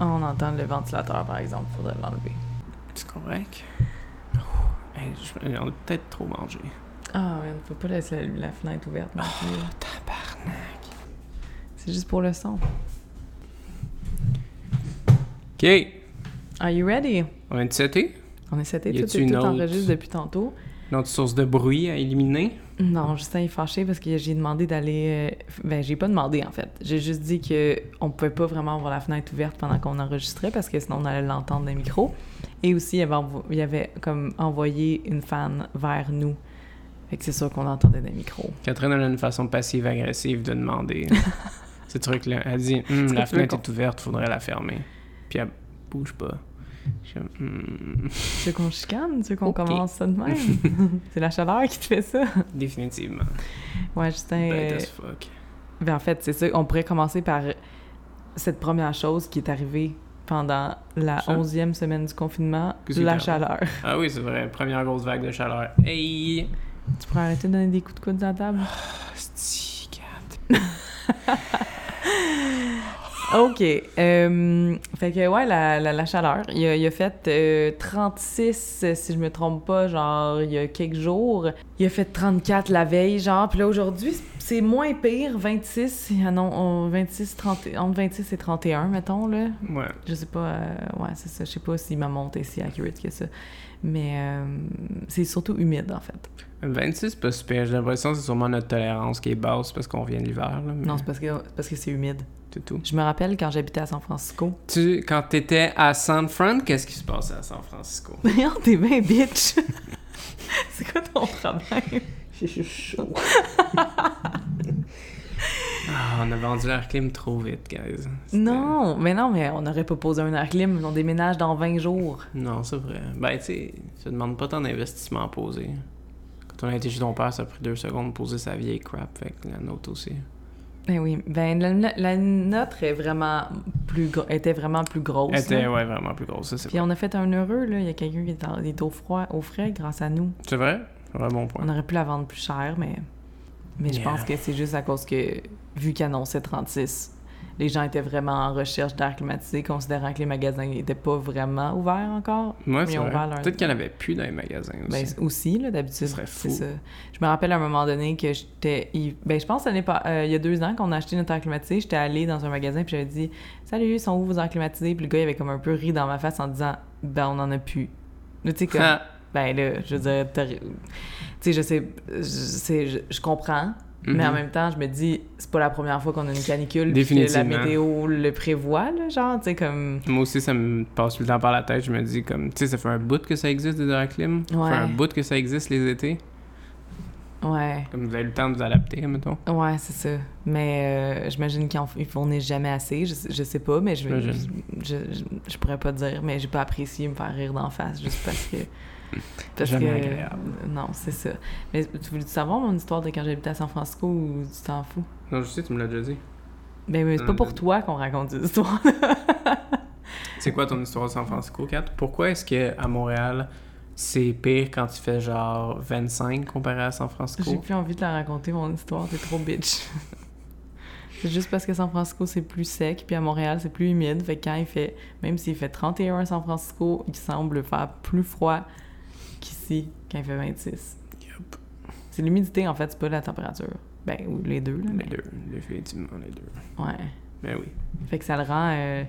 On entend le ventilateur, par exemple, faudrait l'enlever. C'est correct. Oh, hey, je- on a peut-être trop mangé. Ah ouais, faut pas laisser la, la fenêtre ouverte plus. Tabarnak. C'est juste pour le son. OK. Are you ready? On de setter? On est seté, tout, est- tout autre? enregistre depuis tantôt. Une autre source de bruit à éliminer? Non, Justin est fâché parce que j'ai demandé d'aller... euh, Ben, j'ai pas demandé, en fait. J'ai juste dit que on pouvait pas vraiment avoir la fenêtre ouverte pendant qu'on enregistrait parce que sinon on allait l'entendre les micros. Et aussi, il avait, envo- il avait comme envoyé une fan vers nous. Fait que c'est sûr qu'on entendait des micros. Catherine elle a une façon passive-agressive de demander. Ce truc-là. Elle dit Hum, La fenêtre est ouverte, faudrait la fermer. Puis elle bouge pas. Je Tu veux qu'on chicane? Tu veux qu'on commence ça de même? c'est la chaleur qui te fait ça? Définitivement. Ouais, Justin... Bête euh, as fuck. Ben, en fait, c'est ça. On pourrait commencer par cette première chose qui est arrivée pendant la onzième semaine du confinement, la chaleur. Ah oui, c'est vrai. Première grosse vague de chaleur. Hey! Tu pourrais arrêter de donner des coups de coude à la table? Cat. OK. Euh, fait que, ouais, la, la, la chaleur. Il a, il a fait euh, 36, euh, si je me trompe pas, genre, il y a quelques jours. Il a fait 34 la veille, genre. Puis là, aujourd'hui, c'est moins pire, 26. Ah non, on- 26, 30, entre 26 et 31, mettons, là. Ouais. Je sais pas, euh, ouais, c'est ça. Je sais pas si ma monte est si accurate que ça. Mais euh, c'est surtout humide, en fait. 26, pas super. J'ai l'impression que c'est sûrement notre tolérance qui est basse parce qu'on vient de l'hiver. là, mais Non, c'est parce que c'est parce que c'est humide. c'est tout. Je me rappelle quand j'habitais à San Francisco. Tu, quand t'étais à San Fran, qu'est-ce qui se passait à San Francisco? Voyons, t'es bien bitch! c'est quoi ton problème? J'ai chaud. ah, on a vendu l'air clim trop vite, guys. Non, mais non, mais on n'aurait pas posé un air clim. On déménage dans 20 jours. Non, c'est vrai. Ben, tu sais, ça demande pas tant d'investissement à poser. Quand on a été chez ton père, ça a pris deux secondes de poser sa vieille crap, fait que la nôtre aussi. Ben oui, ben la, la nôtre est vraiment plus était vraiment plus grosse. Elle était, là. ouais, vraiment plus grosse, ça, c'est Puis on a fait un heureux, là. Il y a quelqu'un qui est, il est au froid, au frais grâce à nous. C'est vrai? C'est un bon point. On aurait pu la vendre plus cher, mais, mais je pense que c'est juste à cause que, vu qu'il annonçait 36, les gens étaient vraiment en recherche d'air climatisé, considérant que les magasins n'étaient pas vraiment ouverts encore. Ouais, c'est leur- Peut-être qu'il n'y en avait plus dans les magasins aussi. Ben, aussi, là, d'habitude. C'est ça. Je me rappelle à un moment donné que j'étais. Ben, je pense pas. euh, il y a deux ans qu'on a acheté notre air climatisé, j'étais allée dans un magasin, puis j'avais dit Salut, sont où vos airs climatisés? Puis le gars, il avait comme un peu ri dans ma face en disant Ben, on en a plus. Tu sais, comme. Ben là, je veux dire, tu sais, je sais, je, sais, je, je comprends, mais en Mhm. même temps, je me dis, c'est pas la première fois qu'on a une canicule, que la météo le prévoit, là, genre, tu sais, comme... Moi aussi, ça me passe tout le temps par la tête. Je me dis, comme, tu sais, ça fait un bout que ça existe des air clim. Ça Ouais. fait un bout que ça existe les étés. Ouais, Comme vous avez le temps de vous adapter, mettons. ouais, c'est ça. Mais euh, j'imagine qu'ils en- ils fournissent jamais assez, je, sais- je sais pas, mais je, je, je, je pourrais pas dire, mais j'ai pas apprécié me faire rire d'en face, juste parce que... Parce Jamais que, agréable. Non, c'est ça. Mais tu voulais savoir mon histoire de quand j'habitais à San Francisco ou tu t'en fous? Non, je sais, tu me l'as déjà dit. Ben, mais c'est pas Euh, pour toi qu'on raconte des histoires. C'est quoi ton histoire de San Francisco, Kat? Pourquoi est-ce que à Montréal, c'est pire quand tu fais genre 25 comparé à San J'ai Francisco? plus envie de la raconter, mon histoire, t'es trop bitch. c'est juste parce que San Francisco, c'est plus sec, puis à Montréal, c'est plus humide. Fait que quand il fait, même s'il fait 31 à San Francisco, il semble faire plus froid qu'ici, quand il fait 26. Yup. C'est l'humidité, en fait, c'est pas la température. Ben, ou les deux, là. Les deux, définitivement les deux. Ouais. Ben oui. Fait que ça le rend. euh,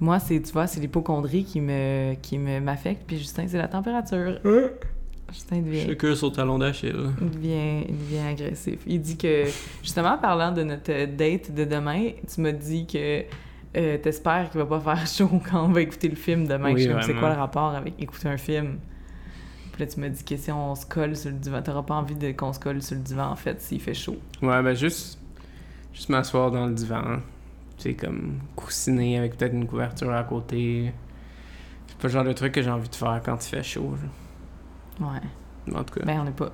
Moi, c'est, tu vois, c'est l'hypochondrie qui me, qui me, m'affecte, puis Justin, c'est la température. Justin devient. Chacun son talon d'Achille. Il devient, il devient agressif. Il dit que, justement, en parlant de notre date de demain, tu m'as dit que euh, t'espères qu'il va pas faire chaud quand on va écouter le film demain. Oui, Je comme, c'est quoi le rapport avec écouter un film? Puis là, tu m'as dit que si on se colle sur le divan, t'auras pas envie de, qu'on se colle sur le divan, en fait, s'il fait chaud. Ouais, ben juste, juste m'asseoir dans le divan. Tu sais, comme coussiner avec peut-être une couverture à côté. C'est pas le genre de truc que j'ai envie de faire quand il fait chaud. genre. Ouais. En tout cas. Ben, on est pas.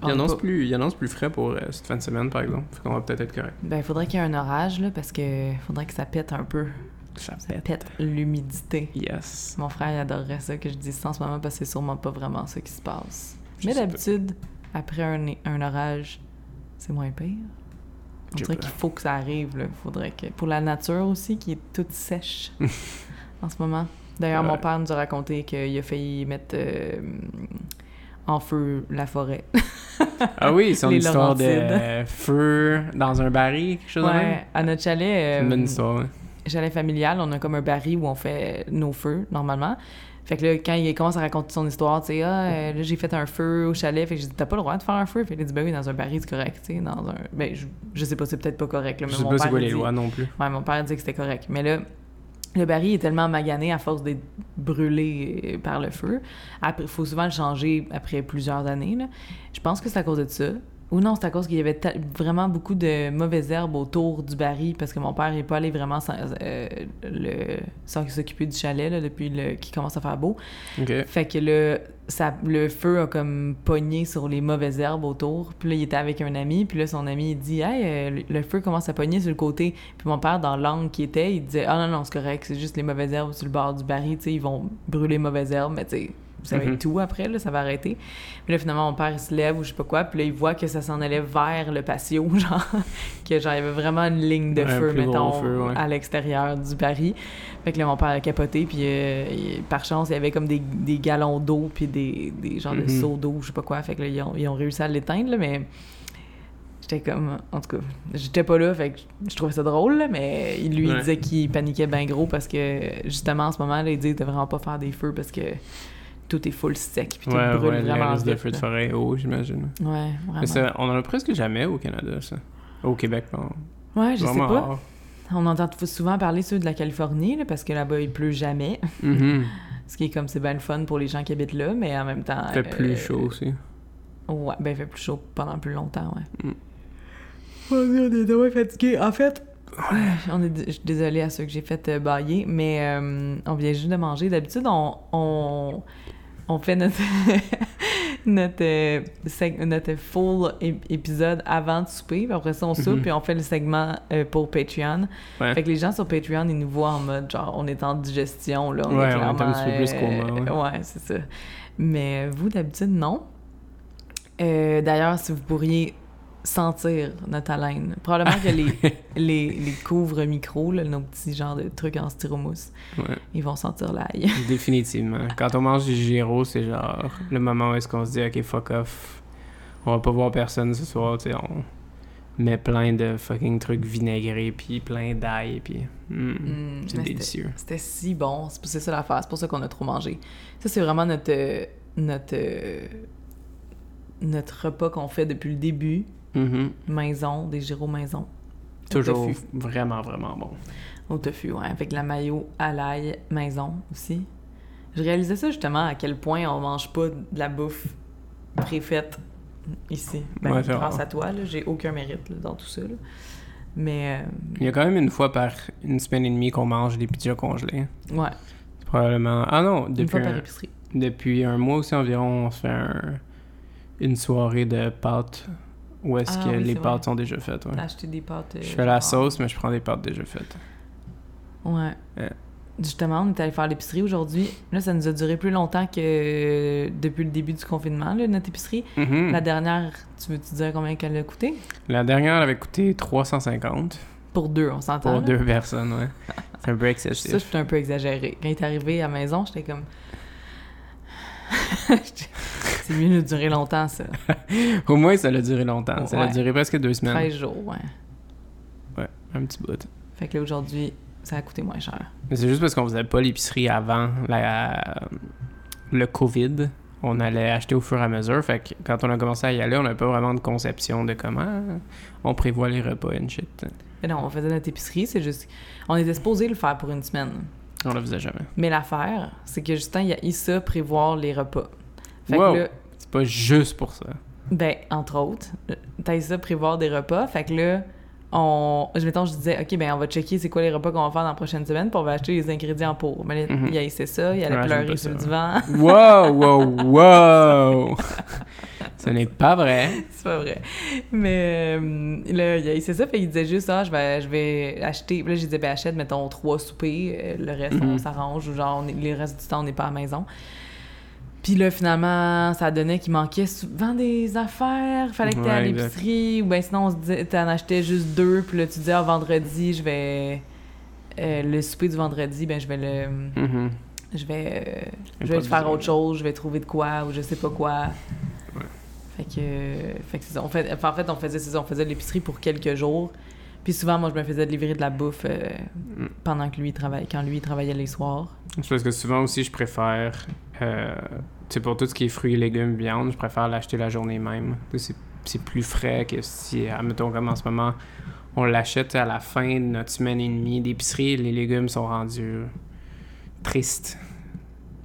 on il, annonce pas- plus, il annonce plus frais pour euh, cette fin de semaine, par exemple. Fait qu'on va peut-être être correct. Ben, il faudrait qu'il y ait un orage, là, parce que faudrait que ça pète un peu. Ça Ça pète. pète l'humidité. Yes. Mon frère, il adorerait ça que je dise ça en ce moment parce que c'est sûrement pas vraiment ça qui se passe. Je Mais d'habitude, après un, un orage, c'est moins pire. On dirait qu'il faut que ça arrive, là. Faudrait que... Pour la nature aussi, qui est toute sèche en ce moment. D'ailleurs, mon Ouais. père nous a raconté qu'il a failli mettre euh, en feu la forêt. Ah oui, son Les histoire de euh, feu dans un baril, quelque chose de même? Ouais, à notre chalet... C'est euh, une bonne histoire. ouais. Chalet familial, on a comme un baril où on fait nos feux, normalement. Fait que là, quand il commence à raconter son histoire, tu sais, ah, euh, là, j'ai fait un feu au chalet. Fait que j'ai dit, t'as pas le droit de faire un feu. Fait qu'il dit, ben oui, dans un baril, c'est correct, tu sais, dans un... Ben, je, je sais pas, c'est peut-être pas correct, là, mais Je sais mon pas c'est quoi les dit- lois non plus. Ouais, mon père dit que c'était correct. Mais là, le baril est tellement magané à force d'être brûlé euh, par le feu. Il faut souvent le changer après plusieurs années. là. Je pense que c'est à cause de ça. Ou non, c'est à cause qu'il y avait vraiment beaucoup de mauvaises herbes autour du baril parce que mon père n'est pas allé vraiment sans, euh, le, sans s'occuper du chalet là, depuis le, qu'il commence à faire beau. Fait que là, ça, le feu a comme pogné sur les mauvaises herbes autour. Puis là, il était avec un ami. Puis là, son ami, il dit Hey, euh, le- le feu commence à pogner sur le côté. Puis mon père, dans l'angle qui était, il disait Ah non, non, c'est correct, c'est juste les mauvaises herbes sur le bord du baril. Tu sais, ils vont brûler les mauvaises herbes, mais tu sais, ça va Mhm. être tout après, là, ça va arrêter. Puis là, finalement, mon père, il se lève ou je sais pas quoi. Puis là, il voit que ça s'en allait vers le patio, genre, que genre, il y avait vraiment une ligne de feu, mettons, feu, ouais. à l'extérieur du baril. Fait que là, mon père a capoté, puis euh, il- par chance, il y avait comme des, des galons d'eau, puis des, des genres de Mhm. seaux d'eau, je sais pas quoi. Fait que là, ils ont, ils ont réussi à l'éteindre, mais j'étais comme... En tout cas, j'étais pas là, fait que je trouvais ça drôle, là, mais il lui il disait qu'il paniquait bien gros parce que, justement, en ce moment, là, il dit de vraiment pas faire des feux parce que tout est full sec, puis tout Ouais, brûle ouais, vraiment de feu de forêt haut, j'imagine. Ouais, vraiment. Mais ça, on en a presque jamais au Canada, ça. Au Québec, non. Ouais, je sais Vraiment pas. rare. On entend souvent parler ceux de la Californie, là, parce que là-bas, il pleut jamais. Mhm. Ce qui est comme c'est bien le fun pour les gens qui habitent là, mais en même temps. Il fait plus euh, chaud aussi. Ouais, ben il fait plus chaud pendant plus longtemps, ouais. Mm. Oh on est vraiment fatigués. En fait, on est, je suis désolée à ceux que j'ai fait euh, bailler, mais euh, on vient juste de manger. D'habitude, on, on, on fait notre, notre, euh, notre full ép- épisode avant de souper, puis après ça, on soupe, Mhm. puis on fait le segment euh, pour Patreon. Ouais. Fait que les gens sur Patreon, ils nous voient en mode genre, on est en digestion, là. On Ouais, est on est un petit peu plus euh, coma, Ouais, c'est ça. Mais vous, d'habitude, non. Euh, D'ailleurs, si vous pourriez sentir notre haleine, probablement que les, les, les couvre-micros, nos petits genres de trucs en styromousse, Ouais. ils vont sentir l'ail. Définitivement. Quand on mange du gyro, c'est genre le moment où est-ce qu'on se dit ok fuck off, on va pas voir personne ce soir, tu sais, on met plein de fucking trucs vinaigrés puis plein d'ail puis mm, Mm, c'est délicieux. C'était si bon. C'est c'est ça l'affaire. C'est pour ça qu'on a trop mangé. Ça, c'est vraiment notre, euh, notre, euh, notre repas qu'on fait depuis le début. Mhm. Maison, des gyros maison. Toujours vraiment vraiment bon. Au tofu, ouais. Avec la mayo à l'ail maison aussi. Je réalisais ça justement à quel point on mange pas de la bouffe préfaite ici. Ben, Ouais, grâce à toi, j'ai aucun mérite là, dans tout ça. là. Mais euh, Il y a quand même une fois par une semaine et demie qu'on mange des pizzas congelées. ouais, C'est probablement ah non une depuis fois par un, épicerie. depuis un mois aussi environ on se fait un- une soirée de pâtes où est-ce Ah que oui, les pâtes sont déjà faites. ouais. Acheter des pâtes. euh, Je fais la sauce mais je prends des pâtes déjà faites. Ouais. Ouais. Justement, on est allé faire l'épicerie aujourd'hui. Là, ça nous a duré plus longtemps que depuis le début du confinement, là, notre épicerie. Mhm. La dernière, tu veux-tu dire combien qu'elle a coûté? La dernière elle avait coûté 350 Pour deux, on s'entend. pour là? deux personnes, ouais. C'est un peu Ça, excessif. j'étais un peu exagéré. Quand il est arrivé à la maison, j'étais comme... C'est mieux de durer longtemps, ça. Au moins, ça a duré longtemps. Ça a duré presque deux semaines. 13 jours, ouais. Ouais, un petit bout. Fait que là, aujourd'hui, ça a coûté moins cher. Mais c'est juste parce qu'on faisait pas l'épicerie avant la- le COVID. On allait acheter au fur et à mesure. Fait que quand on a commencé à y aller, on n'avait pas vraiment de conception de comment on prévoit les repas and shit. Mais non, on faisait notre épicerie, c'est juste... On était supposé le faire pour une semaine. On le faisait jamais. Mais l'affaire, c'est que Justin, il a eu ça, prévoir les repas. Fait Wow. que là, C'est pas juste pour ça. Ben, entre autres, t'as ça prévoir des repas. Fait que là, on. Je, mettons, je disais, OK, ben, on va checker c'est quoi les repas qu'on va faire dans la prochaine semaine, on va acheter les ingrédients pour. Mais là, Mhm. il a essayé ça, il allait Ouais, pleurer sur le divan. Wow, wow, wow! Ce n'est pas vrai. c'est pas vrai. Mais euh, là, il a essayé ça, fait qu'il disait juste, ah, je vais, je vais acheter. Puis là, je disais, ben, achète, mettons, trois soupers, euh, le reste, on Mhm. s'arrange, ou genre, on est- le reste du temps, on n'est pas à la maison. Puis là, finalement, ça donnait qu'il manquait souvent des affaires. Fallait que tu à Ouais, l'épicerie. Ou bien sinon, on se disait, t'en achetais juste deux. Puis là, tu disais, ah, vendredi, je vais. euh, le souper du vendredi, ben je vais le. Mhm. Je vais. euh, je vais faire autre chose, je vais trouver de quoi, ou je sais pas quoi. Ouais. Fait que. Fait que c'est ça. On fait, enfin, en fait, on faisait, ça, on faisait de l'épicerie pour quelques jours. Puis souvent, moi, je me faisais livrer de la bouffe euh, Mm. pendant que lui travaillait, quand lui il travaillait les soirs. C'est parce que souvent aussi, je préfère, euh, pour tout ce qui est fruits, légumes, viande, je préfère l'acheter la journée même. C'est plus frais que si, admettons, comme en ce moment, on l'achète à la fin de notre semaine et demie d'épicerie, les légumes sont rendus tristes.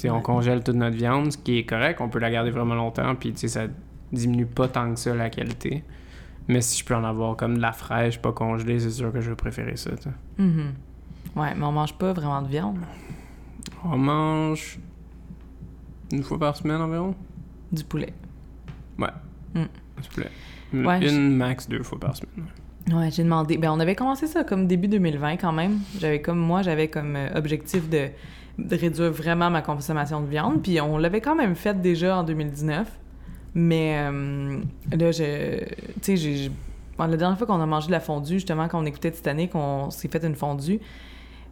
On congèle toute notre viande, ce qui est correct, on peut la garder vraiment longtemps, puis ça diminue pas tant que ça la qualité. Mais si je peux en avoir comme de la fraîche, pas congelée, c'est sûr que je vais préférer ça. Mhm. Ouais, mais on mange pas vraiment de viande. On mange une fois par semaine environ? Du poulet. S'il vous plaît. Ouais, Une max deux fois par semaine. Ouais, j'ai demandé. Ben, on avait commencé ça comme début 2020 quand même. J'avais comme moi, j'avais comme euh, objectif de, de réduire vraiment ma consommation de viande. Puis on l'avait quand même fait déjà en 2019. Mais euh, là, je. Tu sais, j'ai. la dernière fois qu'on a mangé de la fondue, justement, quand on écoutait Titanic, on s'est fait une fondue.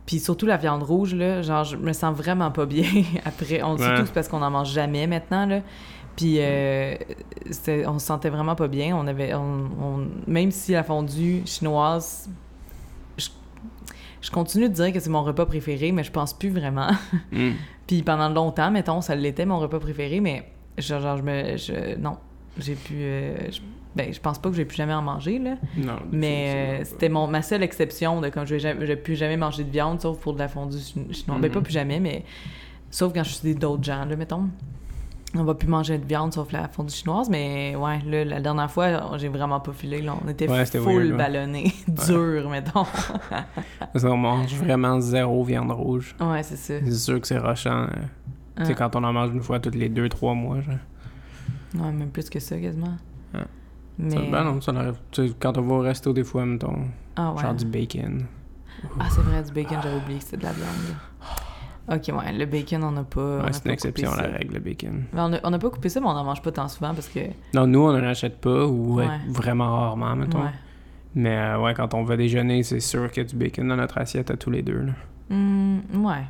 Puis surtout la viande rouge, là, genre, je me sens vraiment pas bien après. On, Ouais. C'est parce qu'on en mange jamais maintenant, là. Puis euh, on se sentait vraiment pas bien. On avait, on- on- même si la fondue chinoise, je, je continue de dire que c'est mon repas préféré, mais je pense plus vraiment. Mm. Puis pendant longtemps, mettons, ça l'était mon repas préféré, mais genre, genre, je me, je, non, j'ai pu, euh, je, ben, je pense pas que j'ai plus jamais en manger là. Non. Mais euh, c'était mon ma seule exception de quand je j'ai plus jamais mangé de viande, sauf pour de la fondue chi- chinoise. Ben Mhm. pas plus jamais, mais sauf quand je suis d'autres gens, là, mettons. On va plus manger de viande sauf la fondue chinoise, mais ouais, là, la dernière fois, j'ai vraiment pas filé. Là. On était Ouais, full weird, ballonné, dur, mettons. qu'on mange vraiment zéro viande rouge. ouais, c'est ça. C'est sûr que c'est rochant. euh, sais, Hein. quand on en mange une fois tous les deux, trois mois. Genre. Ouais, même plus que ça, quasiment. Mais... Ça, ben non, ça arrive. Tu sais, quand on va au resto, des fois, mettons, Ah ouais. genre du bacon. Ah, c'est vrai, du bacon, j'avais oublié que c'était de la viande. Ok, ouais, le bacon, on n'a pas. Ouais, c'est une exception à la règle, le bacon. Mais on n'a pas coupé ça, mais on n'en mange pas tant souvent parce que. Non, nous, on n'en achète pas ou Ouais. vraiment rarement, mettons. Ouais. Mais euh, ouais, quand on va déjeuner, c'est sûr qu'il y a du bacon dans notre assiette à tous les deux. Là. Hmm, ouais.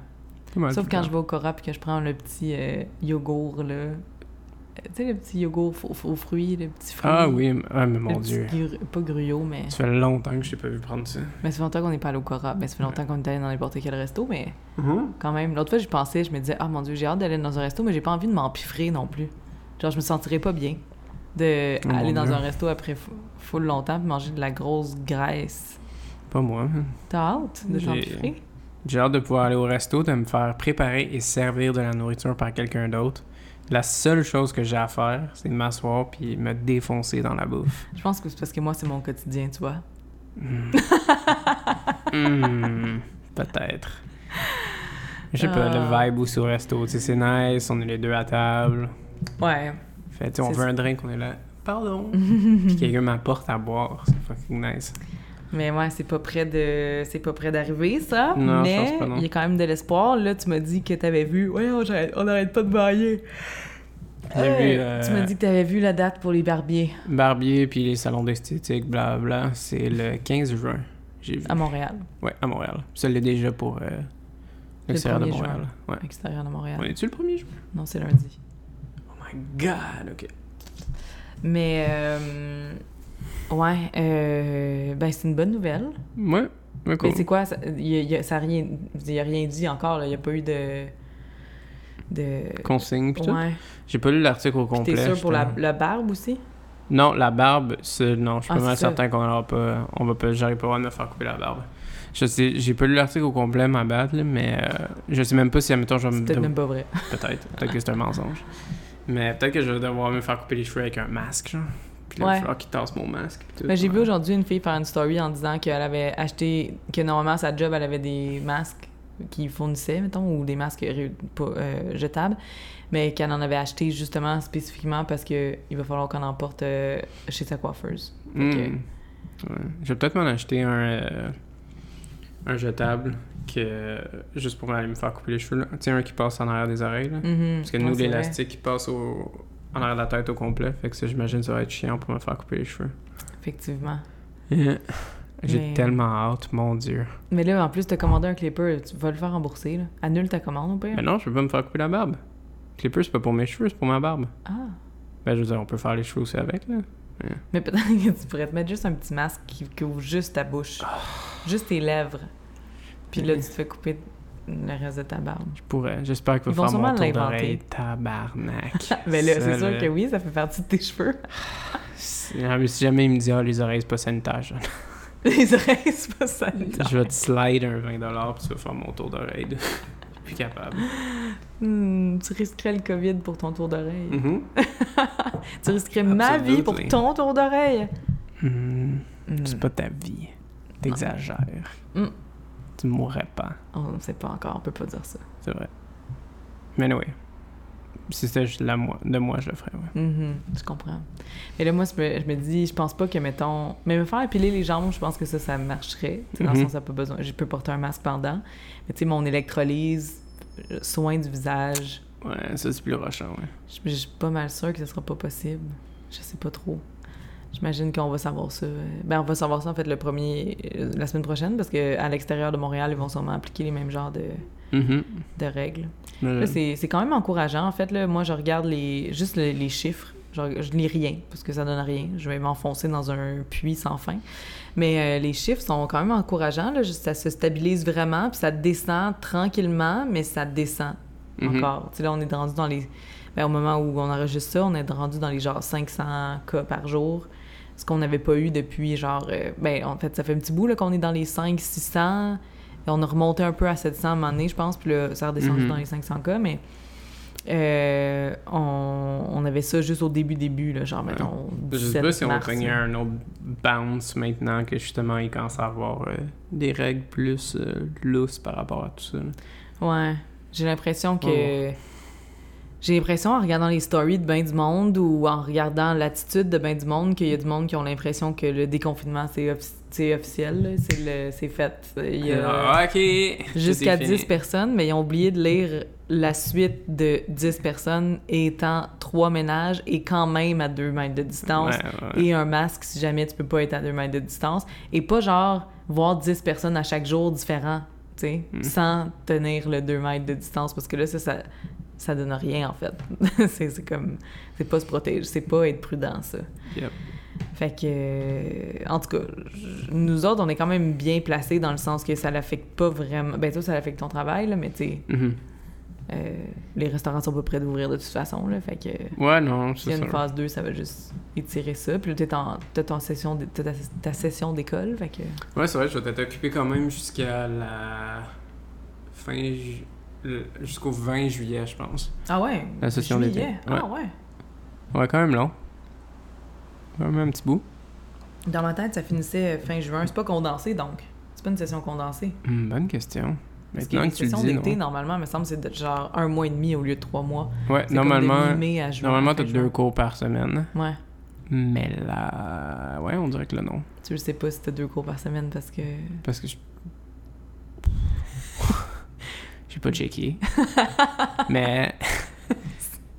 Sauf quand temps. je vais au Cora et que je prends le petit euh, yogourt, là. Tu sais, le petit yogourt aux, aux fruits, le petit fruit. Ah oui, ah, mais mon dieu. gru- Pas gruyot, mais. Ça fait longtemps que je t'ai pas vu prendre ça. Mais ça fait longtemps qu'on n'est pas allé au Cora. Mais ça fait longtemps qu'on est allé dans n'importe quel resto, mais Mhm. quand même. L'autre fois, j'y pensais, je me disais, ah mon dieu, j'ai hâte d'aller dans un resto, mais j'ai pas envie de m'empiffrer non plus. Genre, je me sentirais pas bien de Oh, aller dans Dieu. un resto après full longtemps puis manger de la grosse graisse. Pas moi. T'as hâte de t'empiffrer? J'ai hâte de pouvoir aller au resto, de me faire préparer et servir de la nourriture par quelqu'un d'autre. La seule chose que j'ai à faire, c'est de m'asseoir puis me défoncer dans la bouffe. Je pense que c'est parce que moi, c'est mon quotidien, tu vois. Hmm. Hmm, Peut-être. Je sais pas, Ah. le vibe aussi au resto, tu sais, c'est nice, on est les deux à table. Ouais. Fait, on veut un drink, on est là. Pardon. Puis quelqu'un m'apporte à boire, c'est fucking nice. Mais ouais, c'est pas près de c'est pas près d'arriver ça, Non, je mais pense pas, non. il y a quand même de l'espoir là, tu m'as dit que t'avais vu. Ouais, on arrête, on arrête pas de bailler. J'ai Hey, vu euh, Tu m'as dit que t'avais vu la date pour les barbiers Barbier puis les salons d'esthétique, blablabla, c'est le 15 juin. J'ai vu. à Montréal, Ouais, à Montréal. Ça l'est déjà pour euh, l'extérieur de 1er Montréal. juin. Ouais. à l'extérieur de Montréal. On est-tu le 1er juin? Non, c'est lundi. Oh my god, ok. Mais euh, ouais, euh, ben c'est une bonne nouvelle. Ouais, ouais, cool. Mais c'est quoi ça, y a, y a- ça a rien il y a rien dit encore il y a pas eu de de Consigne pis tout? Ouais. J'ai pas lu l'article au complet. T'es sûr pour la, barbe aussi? Non, la barbe, c'est... non, je suis Ah, pas mal certain qu'on aura pas... On va pas... J'arrive pas à me faire couper la barbe. Je sais, j'ai pas lu l'article au complet, ma bad, là, mais euh, je sais même pas si, admettons, je vais me... peut-être même pas vrai. Peut-être. Peut-être que c'est un mensonge. Mais peut-être que je vais devoir me faire couper les cheveux avec un masque, genre. Puis là, il Ouais. va falloir qu'il tasse mon masque. Ben, j'ai vu Ouais. aujourd'hui une fille faire une story en disant qu'elle avait acheté, que normalement sa job, elle avait des masques qui fournissaient, mettons, ou des masques euh, jetables, mais qu'elle en avait acheté justement spécifiquement parce que il va falloir qu'on en porte euh, chez sa coiffeuse. Que- Hmm. Ouais. Je vais peut-être m'en acheter un, euh, un jetable que juste pour aller me faire couper les cheveux. Tu sais, un qui passe en arrière des oreilles. Là. Mhm. Parce que Ouais, nous, l'élastique, il passe au... en arrière de la tête au complet. Fait que ça, j'imagine, ça va être chiant pour me faire couper les cheveux. Effectivement. J'ai Mais- tellement hâte, mon Dieu. Mais là, en plus, t'as commandé un clipper, tu vas le faire rembourser, là. Annule ta commande au pire. Mais non, je peux pas me faire couper la barbe. Clipper, c'est pas pour mes cheveux, c'est pour ma barbe. Ah. Ben, je veux dire, on peut faire les cheveux aussi avec, là. Mais peut-être que tu pourrais te mettre juste un petit masque qui couvre juste ta bouche. Ah. Juste tes lèvres. Puis là, tu te fais couper le reste de ta barbe. Je pourrais. J'espère qu'il va faire mon tour d'oreille. Tabarnak. Mais là, Ça, c'est sûr là, que oui, ça fait partie de tes cheveux. Si jamais- si jamais il me dit, ah, les oreilles, c'est pas sanitaire, Les oreilles, c'est pas ça. je vais te slide un 20$ puis tu vas faire mon tour d'oreille. Je suis plus capable. Hmm, tu risquerais le COVID pour ton tour d'oreille. Mhm. Tu risquerais ma vie pour ton tour d'oreille. Hmm, Hmm. C'est pas ta vie. T'exagères. Mm. Tu mourrais pas. On ne sait pas encore, on peut pas dire ça. C'est vrai. Mais anyway. Si c'était juste la moi, de moi, je le ferais, ouais. Mhm, je comprends. Mais là, moi, je me, je me dis, je pense pas que, mettons... Mais me faire épiler les jambes, je pense que ça, ça marcherait. Sais, Dans le Mhm. sens, ça pas besoin... Je peux porter un masque pendant. Mais tu sais, mon électrolyse, euh, soin du visage, Ouais, ça c'est plus rochant, ouais. je je suis pas mal sûre que ce sera pas possible. Je sais pas trop. J'imagine qu'on va savoir ça. euh, Ben, on va savoir ça, en fait, le premier... euh, la semaine prochaine, parce que à l'extérieur de Montréal, ils vont sûrement appliquer les mêmes genres de, Mhm. de règles. Là, c'est quand même encourageant. En fait, là, moi, je regarde les, juste le- les chiffres. Je, je lis rien, parce que ça donne rien. Je vais m'enfoncer dans un puits sans fin. Mais euh, les chiffres sont quand même encourageants. Là. Ça se stabilise vraiment, puis ça descend tranquillement, mais ça descend Mhm. encore. Tu sais, là, on est rendu dans les... ben, au moment où on enregistre ça, on est rendu dans les genre 500 cas par jour. Ce qu'on n'avait pas eu depuis genre... euh, ben, en fait, ça fait un petit bout là, qu'on est dans les 500-600. Et on a remonté un peu à 700 à un moment donné, je pense, puis là, ça a redescendu Mhm. dans les 500 cas, mais euh, on, on avait ça juste au début, début, là, genre, Ouais. mettons, Je sais 17 pas si on là. un autre bounce maintenant que justement il commence à avoir euh, des règles plus lousses par rapport à tout ça. là. Ouais, j'ai l'impression que... Oh. J'ai l'impression, en regardant les stories de ben du monde ou en regardant l'attitude de ben du monde, qu'il y a du monde qui ont l'impression que le déconfinement, c'est offi- c'est officiel, c'est fait. Il y a Ah, ok. jusqu'à C'est 10 fini. personnes, mais ils ont oublié de lire la suite de 10 personnes étant trois ménages et quand même à 2 mètres de distance Ouais, ouais. et un masque si jamais tu peux pas être à 2 mètres de distance et pas genre voir 10 personnes à chaque jour différents, tu sais, Mm. sans tenir le 2 mètres de distance parce que là ça ça, ça donne rien en fait. c'est c'est comme c'est pas se protéger, c'est pas être prudent ça. Yep. Fait que euh, en tout cas, nous autres on est quand même bien placés dans le sens que ça l'affecte pas vraiment. Ben toi ça l'affecte ton travail là, mais tu sais Mhm. euh, les restaurants sont pas prêts d'ouvrir de toute façon là, fait que Ouais, non, s'il y c'est a une ça. phase 2, ça va juste étirer ça. Puis là, t'es en- t'as ton session de- t'as ta, ta session d'école, fait que... Ouais, c'est vrai, je vais t'être occupé quand même jusqu'à la fin ju- jusqu'au 20 juillet, je pense. Ah ouais? La session d'été. Juillet. Ah ouais? Ouais, quand même long. Quand même un petit bout. Dans ma tête, ça finissait fin juin. C'est pas condensé, donc. C'est pas une session condensée. Hmm, bonne question. Parce que les que sessions d'été, normalement, me semble, c'est de genre un mois et demi au lieu de trois mois. Ouais, comme de normalement, mi-mai à juin, normalement t'as deux cours par semaine. Ouais. Mais là, ouais, on dirait que là, non. Tu le sais pas si t'as deux cours par semaine parce que... Parce que je... J'ai pas checké. Mais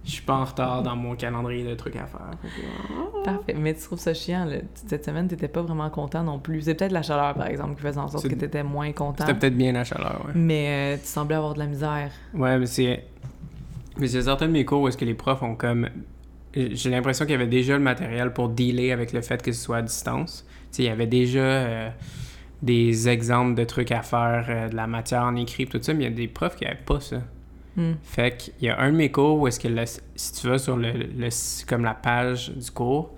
je suis pas en retard dans mon calendrier de trucs à faire. Que- Parfait. Mais tu trouves ça chiant, là? Cette semaine, t'étais pas vraiment content non plus. C'est peut-être la chaleur, par exemple, qui faisait en sorte que t'étais moins content. C'était peut-être bien la chaleur, ouais. Mais euh, tu semblais avoir de la misère. Ouais, mais c'est. Mais c'est certains de mes cours où est-ce que les profs ont comme. J'ai l'impression qu'il y avait déjà le matériel pour dealer avec le fait que ce soit à distance. Tu sais, il y avait déjà euh, des exemples de trucs à faire, euh, de la matière en écrit, tout ça, mais il y a des profs qui n'avaient pas ça. Hmm. Fait qu'il y a un de mes cours où est-ce que le- si tu vas sur le, le- comme la page du cours,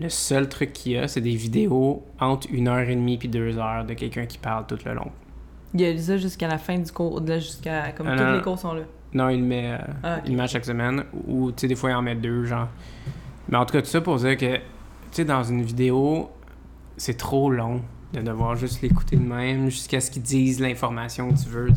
le seul truc qu'il y a, c'est des vidéos entre une heure et demie puis deux heures de quelqu'un qui parle tout le long. Il y a ça jusqu'à la fin du cours, là, jusqu'à... Comme Ah, tous non, les cours sont là. Non, il met, euh, Ah, il met chaque semaine. Ou, tu sais, des fois, il en met deux, genre. Mais en tout cas, tout ça pour dire que, tu sais, dans une vidéo, c'est trop long de devoir juste l'écouter de même jusqu'à ce qu'ils disent l'information que tu veux.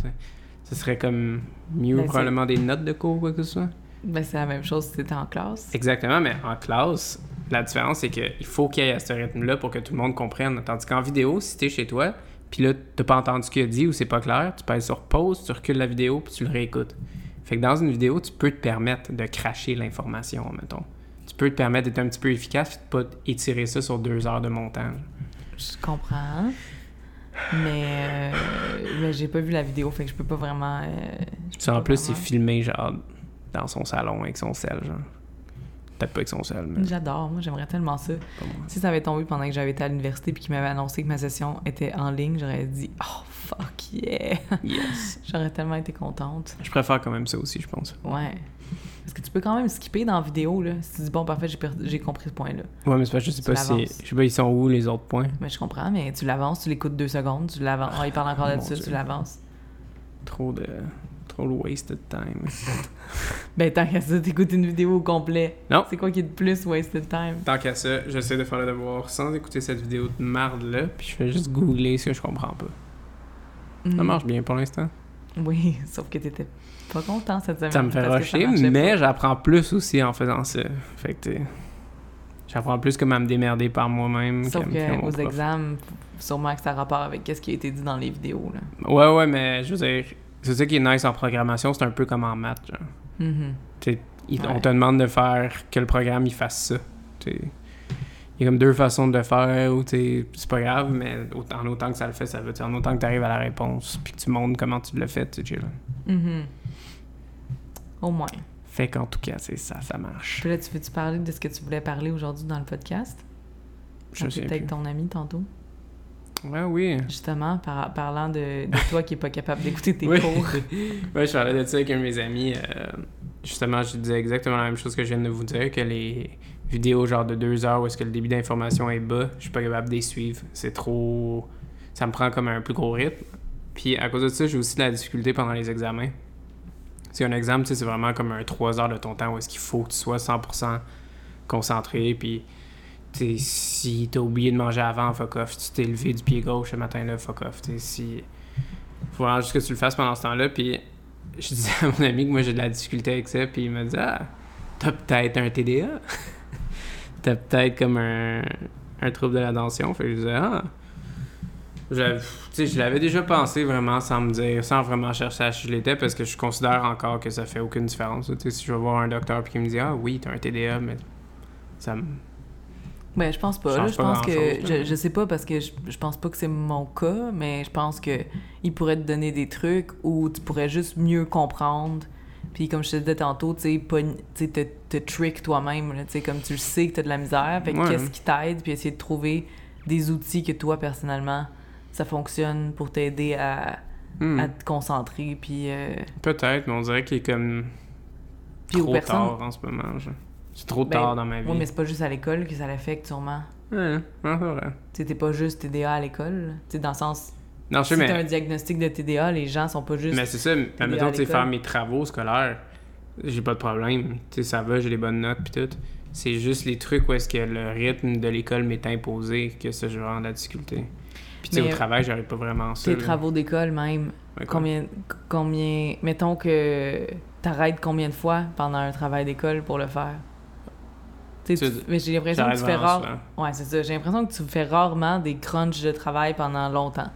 Ce serait comme mieux, Ben, probablement, des notes de cours ou quoi que ce soit. Ben, c'est la même chose si t'étais en classe. Exactement, mais en classe, la différence, c'est qu'il faut qu'il y ait à ce rythme-là pour que tout le monde comprenne. Tandis qu'en vidéo, si t'es chez toi, puis là, t'as pas entendu ce qu'il a dit ou c'est pas clair, tu pèses sur pause, tu recules la vidéo, puis tu le réécoutes. Fait que dans une vidéo, tu peux te permettre de cracher l'information, mettons. Tu peux te permettre d'être un petit peu efficace, puis de pas étirer ça sur deux heures de montage. Je comprends. Mais, euh, mais j'ai pas vu la vidéo, fait que je peux pas vraiment. euh, peux en pas plus, c'est filmé, genre, dans son salon avec son sel, genre. Peut-être pas avec son sel, mais J'adore, moi j'aimerais tellement ça. Si ça avait tombé pendant que j'avais été à l'université puis qu'ils m'avaient annoncé que ma session était en ligne, j'aurais dit Oh fuck yeah! Yes. J'aurais tellement été contente. Je préfère quand même ça aussi, je pense. Ouais. Parce que tu peux quand même skipper dans la vidéo, là. Si tu dis bon, parfait, j'ai, per- j'ai compris ce point-là. Ouais, mais c'est que je sais Tu pas si. Je sais pas, ils sont où les autres points. Mais je comprends, mais tu l'avances, tu l'écoutes deux secondes, tu l'avances. Oh, il parle encore Mon là-dessus, Dieu. tu l'avances. Trop de. Trop de wasted time. Ben, tant qu'à ça, t'écoutes une vidéo au complet. Non. C'est quoi qui est de plus wasted time? Tant qu'à ça, j'essaie de faire le devoir sans écouter cette vidéo de marde-là, puis je fais juste googler ce que je comprends pas. Ça Mm. marche bien pour l'instant. Oui, sauf que t'étais pas content cette semaine. Ça me fait rusher, mais j'apprends plus aussi en faisant ça. Fait que J'apprends plus comment me démerder par moi-même. Sauf que aux prof. examens, sûrement que ça a rapport avec ce qui a été dit dans les vidéos, là. Ouais, ouais, mais je veux dire, c'est ça qui est nice en programmation, c'est un peu comme en maths. Genre. Mhm. Il- On te demande de faire que le programme il fasse ça. T'sais, Il y a comme deux façons de le faire, ou c'est pas grave, mais en autant que ça le fait, ça veut dire en autant que tu arrives à la réponse, puis que tu montres comment tu l'as fait, tu chill. Mhm. Au moins. Fait qu'en tout cas, c'est ça, ça marche. Puis là, tu veux-tu parler de ce que tu voulais parler aujourd'hui dans le podcast? Je sais avec ton ami tantôt. Ouais, oui. Justement, par- parlant de, de toi qui est pas capable d'écouter tes Oui. cours. Ouais, je parlais de ça avec un de mes amis. euh, justement, je disais exactement la même chose que je viens de vous dire, que les vidéos genre de deux heures où est-ce que le débit d'information est bas, je suis pas capable de les suivre. C'est trop... Ça me prend comme un plus gros rythme. Puis à cause de ça, j'ai aussi de la difficulté pendant les examens. C'est un examen, sais, c'est vraiment comme un 3 heures de ton temps où est-ce qu'il faut que tu sois 100% concentré, puis sais, si t'as oublié de manger avant, fuck off. Si tu t'es levé du pied gauche ce matin-là, fuck off. Tu sais, si... Faut vraiment juste que tu le fasses pendant ce temps-là, puis je disais à mon ami que moi j'ai de la difficulté avec ça, puis il m'a dit Ah, t'as peut-être un TDA. t'as peut-être comme un, un trouble de l'attention. Fait que je disais Ah. Je, tu l'avais déjà pensé vraiment sans me dire, sans vraiment chercher à qui je l'étais, parce que je considère encore que ça fait aucune différence. Tu si je vais voir un docteur puis qu'il me dit Ah oui, t'as un TDA, mais ça me. Ben, je pense pas. Là. je pas pense que. Je, je sais pas parce que je, je pense pas que c'est mon cas, mais je pense que il pourrait te donner des trucs où tu pourrais juste mieux comprendre. Puis comme je te disais tantôt, tu sais, tu te, te trick toi-même, tu sais, comme tu le sais que t'as de la misère, fait que Ouais. qu'est-ce qui t'aide, puis essayer de trouver des outils que toi, personnellement, ça fonctionne pour t'aider à, Hmm. à te concentrer, puis... euh, Peut-être, mais on dirait qu'il est comme Puis aux trop personnes- tard en ce moment. C'est trop Ben, tard dans ma vie. Oui, mais c'est pas juste à l'école que ça l'affecte, sûrement. Ouais, c'est vrai. Tu t'es pas juste TDA à l'école, tu dans le sens... Non, je sais, si mais, t'as un diagnostic de TDA, les gens sont pas juste... mais c'est ça. Mais mettons, tu faire mes travaux scolaires, j'ai pas de problème. Tu sais, ça va, j'ai les bonnes notes puis tout. C'est juste les trucs où est-ce que le rythme de l'école m'est imposé que ça, je rends de la difficulté. Puis tu sais, au travail, j'aurais pas vraiment ça. Tes là. travaux d'école, même, Ouais, combien... combien mettons que t'arrêtes combien de fois pendant un travail d'école pour le faire? Tu mais j'ai l'impression que tu fais rare... Ouais, c'est ça. J'ai l'impression que tu fais rarement des crunchs de travail pendant longtemps.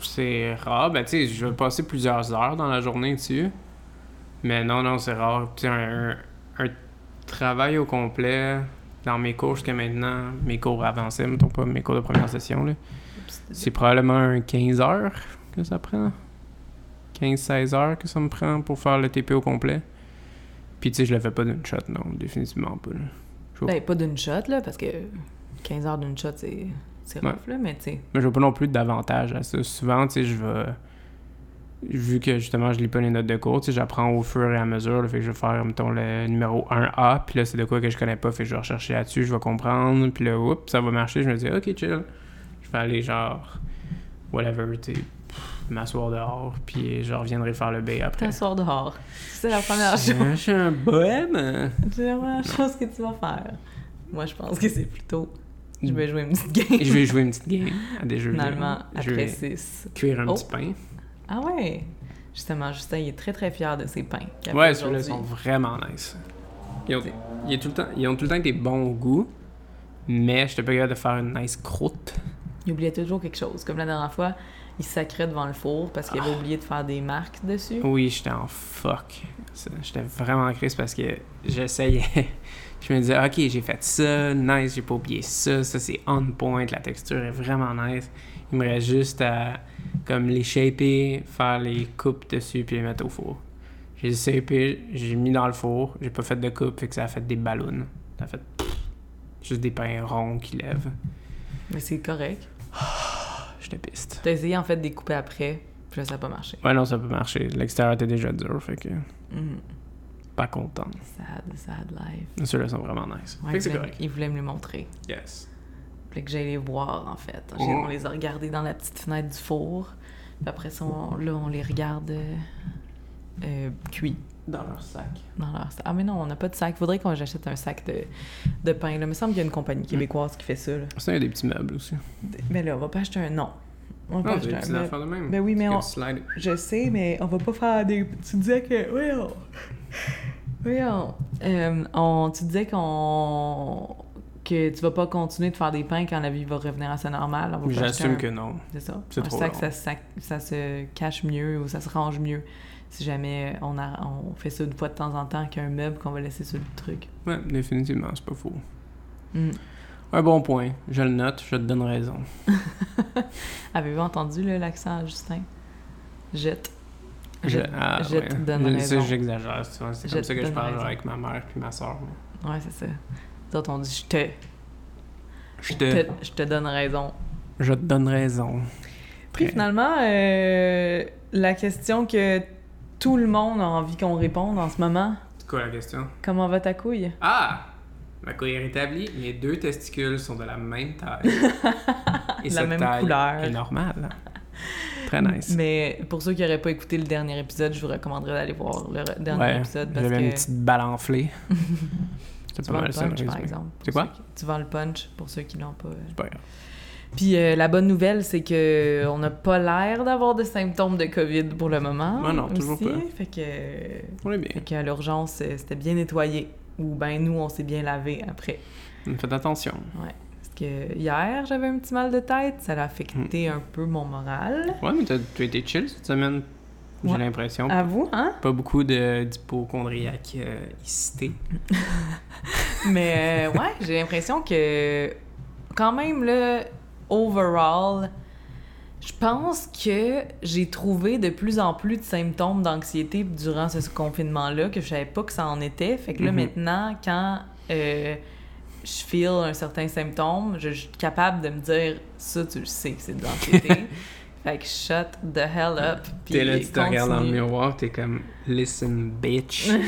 C'est rare. Ben, tu sais, je vais passer plusieurs heures dans la journée dessus. Mais non, non, c'est rare. Tu un, un- un travail au complet dans mes cours jusqu'à maintenant, mes cours avancés, mettons pas mes cours de première session, là. C'est probablement un 15 heures que ça prend. 15-16 heures que ça me prend pour faire le TP au complet. Puis tu sais, je le fais pas d'une shot, non, définitivement pas. là. Ben, pas d'une shot, là, parce que 15 heures d'une shot, c'est... C'est Ouais. rough, là, mais tu sais... Mais je vois pas non plus d'avantage à ça. Souvent, tu sais, je vais. Vu que justement, je lis pas les notes de cours, tu sais, j'apprends au fur et à mesure. là, fait que je vais faire, mettons, le numéro 1A, puis là, c'est de quoi que je connais pas, fait que je vais rechercher là-dessus, je vais comprendre, puis là, oups, ça va marcher. Je me dis, ok, chill. Je vais aller, genre, whatever, tu m'asseoir dehors, puis je reviendrai faire le B après. T'asseoir dehors. C'est la première Je chose. je suis un bohème. C'est la première chose que tu vas faire. Moi, je pense que c'est plutôt... Je vais jouer une petite game. Je vais jouer une petite game à des jeux. Finalement, je après vais 6. cuire un Oh. petit pain. Ah ouais! Justement, Justin, il est très très fier de ses pains. Ouais, ceux-là sont vraiment nice. Ils ont, ils, ont tout le temps, ils ont tout le temps été bons au goût, mais je pas capable de faire une nice croûte. Il oubliait toujours quelque chose. Comme la dernière fois, il sacrait devant le four parce qu'il avait oublié de faire des marques dessus. Oui, j'étais en fuck. J'étais vraiment en crise parce que j'essayais. Je me disais, ok, j'ai fait ça, nice, j'ai pas oublié ça, ça c'est on point, la texture est vraiment nice. Il me reste juste à comme les shaper, faire les coupes dessus puis les mettre au four. J'ai shapé, j'ai mis dans le four, j'ai pas fait de coupe, fait que ça a fait des ballons. Ça a fait juste des pains ronds qui lèvent. Mais c'est correct. J'étais piste. T'as essayé en fait de les couper après, puis là, ça n'a pas marché. Ouais, non, ça peut marcher. L'extérieur était déjà dur, fait que Mhm. pas content. Sad, sad life. Ceux-là sont vraiment nice. Ouais, fait que c'est correct. il voulait me les montrer. Yes. Voulait que j'aille les voir, en fait. Oh. On les a regardés dans la petite fenêtre du four. Puis après ça, on- là, on les regarde euh, euh, cuits Dans leur sac. dans leur sac. Ah, mais non, on n'a pas de sac. Faudrait qu'on j'achète un sac de, de pain. Là. Il me semble qu'il y a une compagnie québécoise qui fait ça. Là. Ça, il y a des petits meubles aussi. Mais là, on va pas acheter un nom. On va pas Non, acheter des un meuble. de même. Ben oui, mais on-. Je sais, mais on va pas faire des. Tu disais que. Voyons. Voyons. Euh, on... Tu disais qu'on. Que tu vas pas continuer de faire des pains quand la vie va revenir à sa normale. On pas acheter J'assume un- que non. C'est ça. c'est trop sac, long. ça, ça, ça se cache mieux ou ça se range mieux si jamais on, a, on fait ça une fois de temps en temps qu'un meuble qu'on va laisser sur le truc. Ouais, définitivement, c'est pas faux. Mm. Un bon point. Je le note, je te donne raison. Avez-vous entendu l'accent à Justin? Jette. Je, ah, je ouais. te donne Je- raison. j'exagère. souvent. C'est comme ça que je parle avec ma mère puis ma soeur. Ouais, c'est ça. Les autres, on dit je te, Je te- je te donne raison. je te donne raison. Puis finalement, euh, la question que tout le monde a envie qu'on réponde en ce moment, C'est quoi la question? comment va ta couille? Ah! Ma couille est rétablie. Mes deux testicules sont de la même taille. Et La cette même taille couleur. est normale. Très nice. Mais pour ceux qui n'auraient pas écouté le dernier épisode, je vous recommanderais d'aller voir le dernier ouais, épisode parce j'avais que une petite balle enflée. C'est pas mal ça, punch, par résumé. exemple. C'est quoi? qui- Tu vends le punch pour ceux qui l'ont pas. C'est pas grave. Puis euh, la bonne nouvelle, c'est que on n'a pas l'air d'avoir de symptômes de COVID pour le moment. Ah non, toujours aussi. pas. Fait que, On est bien. fait qu'à l'urgence, euh, c'était bien nettoyé. Ou ben nous, on s'est bien lavé après. Faites attention. Parce que hier, j'avais un petit mal de tête. Ça a affecté Hmm. un peu mon moral. Ouais, mais t'as t'as été chill cette semaine. J'ai Ouais. l'impression. À vous, hein? Pas beaucoup d'hypochondriaque euh, icité. Mais euh, ouais, j'ai l'impression que quand même, là, overall, je pense que j'ai trouvé de plus en plus de symptômes d'anxiété durant ce confinement-là que je savais pas que ça en était. Fait que là, Mhm. maintenant, quand euh, je feel un certain symptôme, je, je suis capable de me dire ça, tu le sais que c'est de l'anxiété. fait que shut the hell up. T'es là, tu te regardes dans le miroir, t'es comme listen bitch.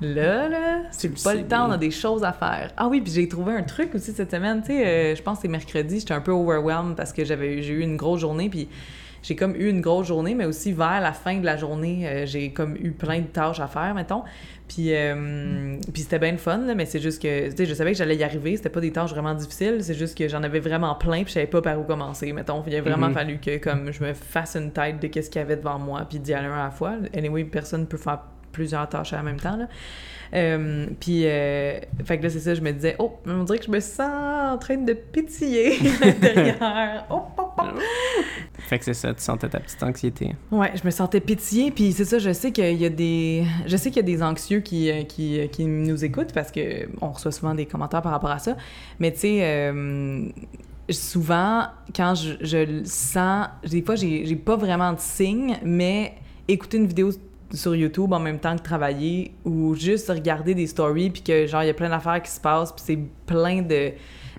Là, là, c'est pas le temps, on a des choses à faire. Ah oui, puis j'ai trouvé un truc aussi cette semaine. Tu sais, euh, je pense que c'est mercredi, j'étais un peu overwhelmed parce que j'avais j'ai eu une grosse journée, puis j'ai comme eu une grosse journée, mais aussi vers la fin de la journée, euh, j'ai comme eu plein de tâches à faire, mettons. Puis, euh, puis c'était bien le fun, là, mais c'est juste que, tu sais, je savais que j'allais y arriver, c'était pas des tâches vraiment difficiles, c'est juste que j'en avais vraiment plein, puis je savais pas par où commencer, mettons. Il a vraiment Mhm. fallu que, comme, je me fasse une tête de qu'est-ce qu'il y avait devant moi, puis d'y aller un à la fois. Anyway, personne peut faire plusieurs tâches en même temps, là. Euh, puis, euh, fait que là, c'est ça, je me disais, oh, on dirait que je me sens en train de pétiller à l'intérieur. Oh, oh, oh. fait que c'est ça, tu sentais ta petite anxiété. Ouais, je me sentais pétiller, puis c'est ça, je sais qu'il y a des... Je sais qu'il y a des anxieux qui, euh, qui, qui nous écoutent, parce que on reçoit souvent des commentaires par rapport à ça, mais tu sais... euh, souvent, quand je, je le sens, des fois, j'ai pas vraiment de signes, mais écouter une vidéo sur YouTube en même temps que travailler ou juste regarder des stories puis que genre il y a plein d'affaires qui se passent puis c'est plein de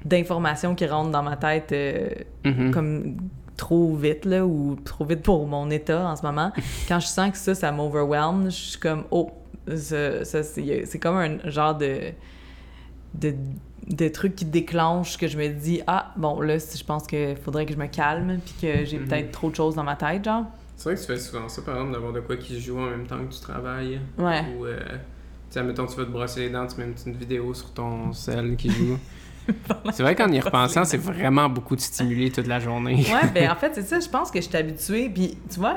d'informations qui rentrent dans ma tête euh, Mhm. comme trop vite là ou trop vite pour mon état en ce moment quand je sens que ça ça m'overwhelme je suis comme oh ça, ça, c'est c'est comme un genre de de de trucs qui déclenchent que je me dis ah bon là je pense que faudrait que je me calme puis que j'ai Mhm. peut-être trop de choses dans ma tête genre C'est vrai que tu fais souvent ça, par exemple, d'avoir de quoi qui se joue en même temps que tu travailles. ouais Ou, euh, tu sais, admettons, tu vas te brosser les dents, tu mets une petite vidéo sur ton sel qui joue. C'est vrai que qu'en y repensant, c'est vraiment beaucoup de stimuli toute la journée. Ouais, ben en fait, c'est ça, je pense que je suis habituée. Puis, tu vois,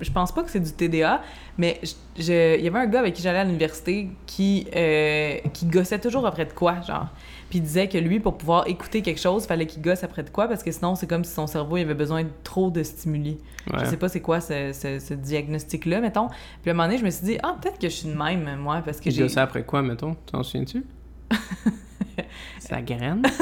je pense pas que c'est du TDA, mais il y avait un gars avec qui j'allais à l'université qui, euh, qui gossait toujours après de quoi, genre. Puis il disait que lui, pour pouvoir écouter quelque chose, fallait qu'il gosse après de quoi, parce que sinon, c'est comme si son cerveau il avait besoin de trop de stimuli. Ouais. Je sais pas c'est quoi ce, ce- ce diagnostic-là, mettons. Puis à un moment donné, je me suis dit, ah, peut-être que je suis de même, moi, parce que j'ai. gossait après quoi, mettons? T'en souviens-tu? Sa graine?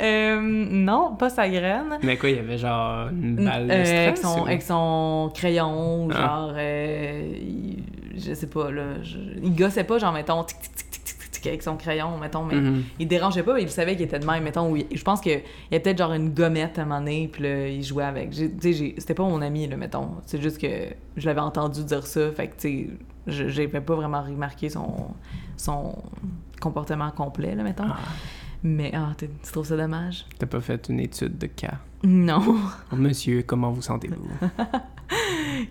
Euh, non, pas sa graine. Mais quoi, il y avait genre une balle de Euh, avec, son, ou- avec son crayon, Ah. genre, euh, il- je sais pas, là, je- il gossait pas, genre, mettons, tic, tic, tic, tic, tic, avec son crayon, mettons, mais Mhm. il dérangeait pas, mais il savait qu'il était de même, mettons, où il- je pense qu'il y avait peut-être genre une gommette à un moment donné, puis là, il jouait avec. Tu sais, c'était pas mon ami, là, mettons, c'est juste que je l'avais entendu dire ça, fait que, tu sais, j'avais pas vraiment remarqué son, son comportement complet, là, mettons. Ah, Mais, ah, tu trouves ça dommage? T'as pas fait une étude de cas? Non. Oh, monsieur, comment vous sentez-vous?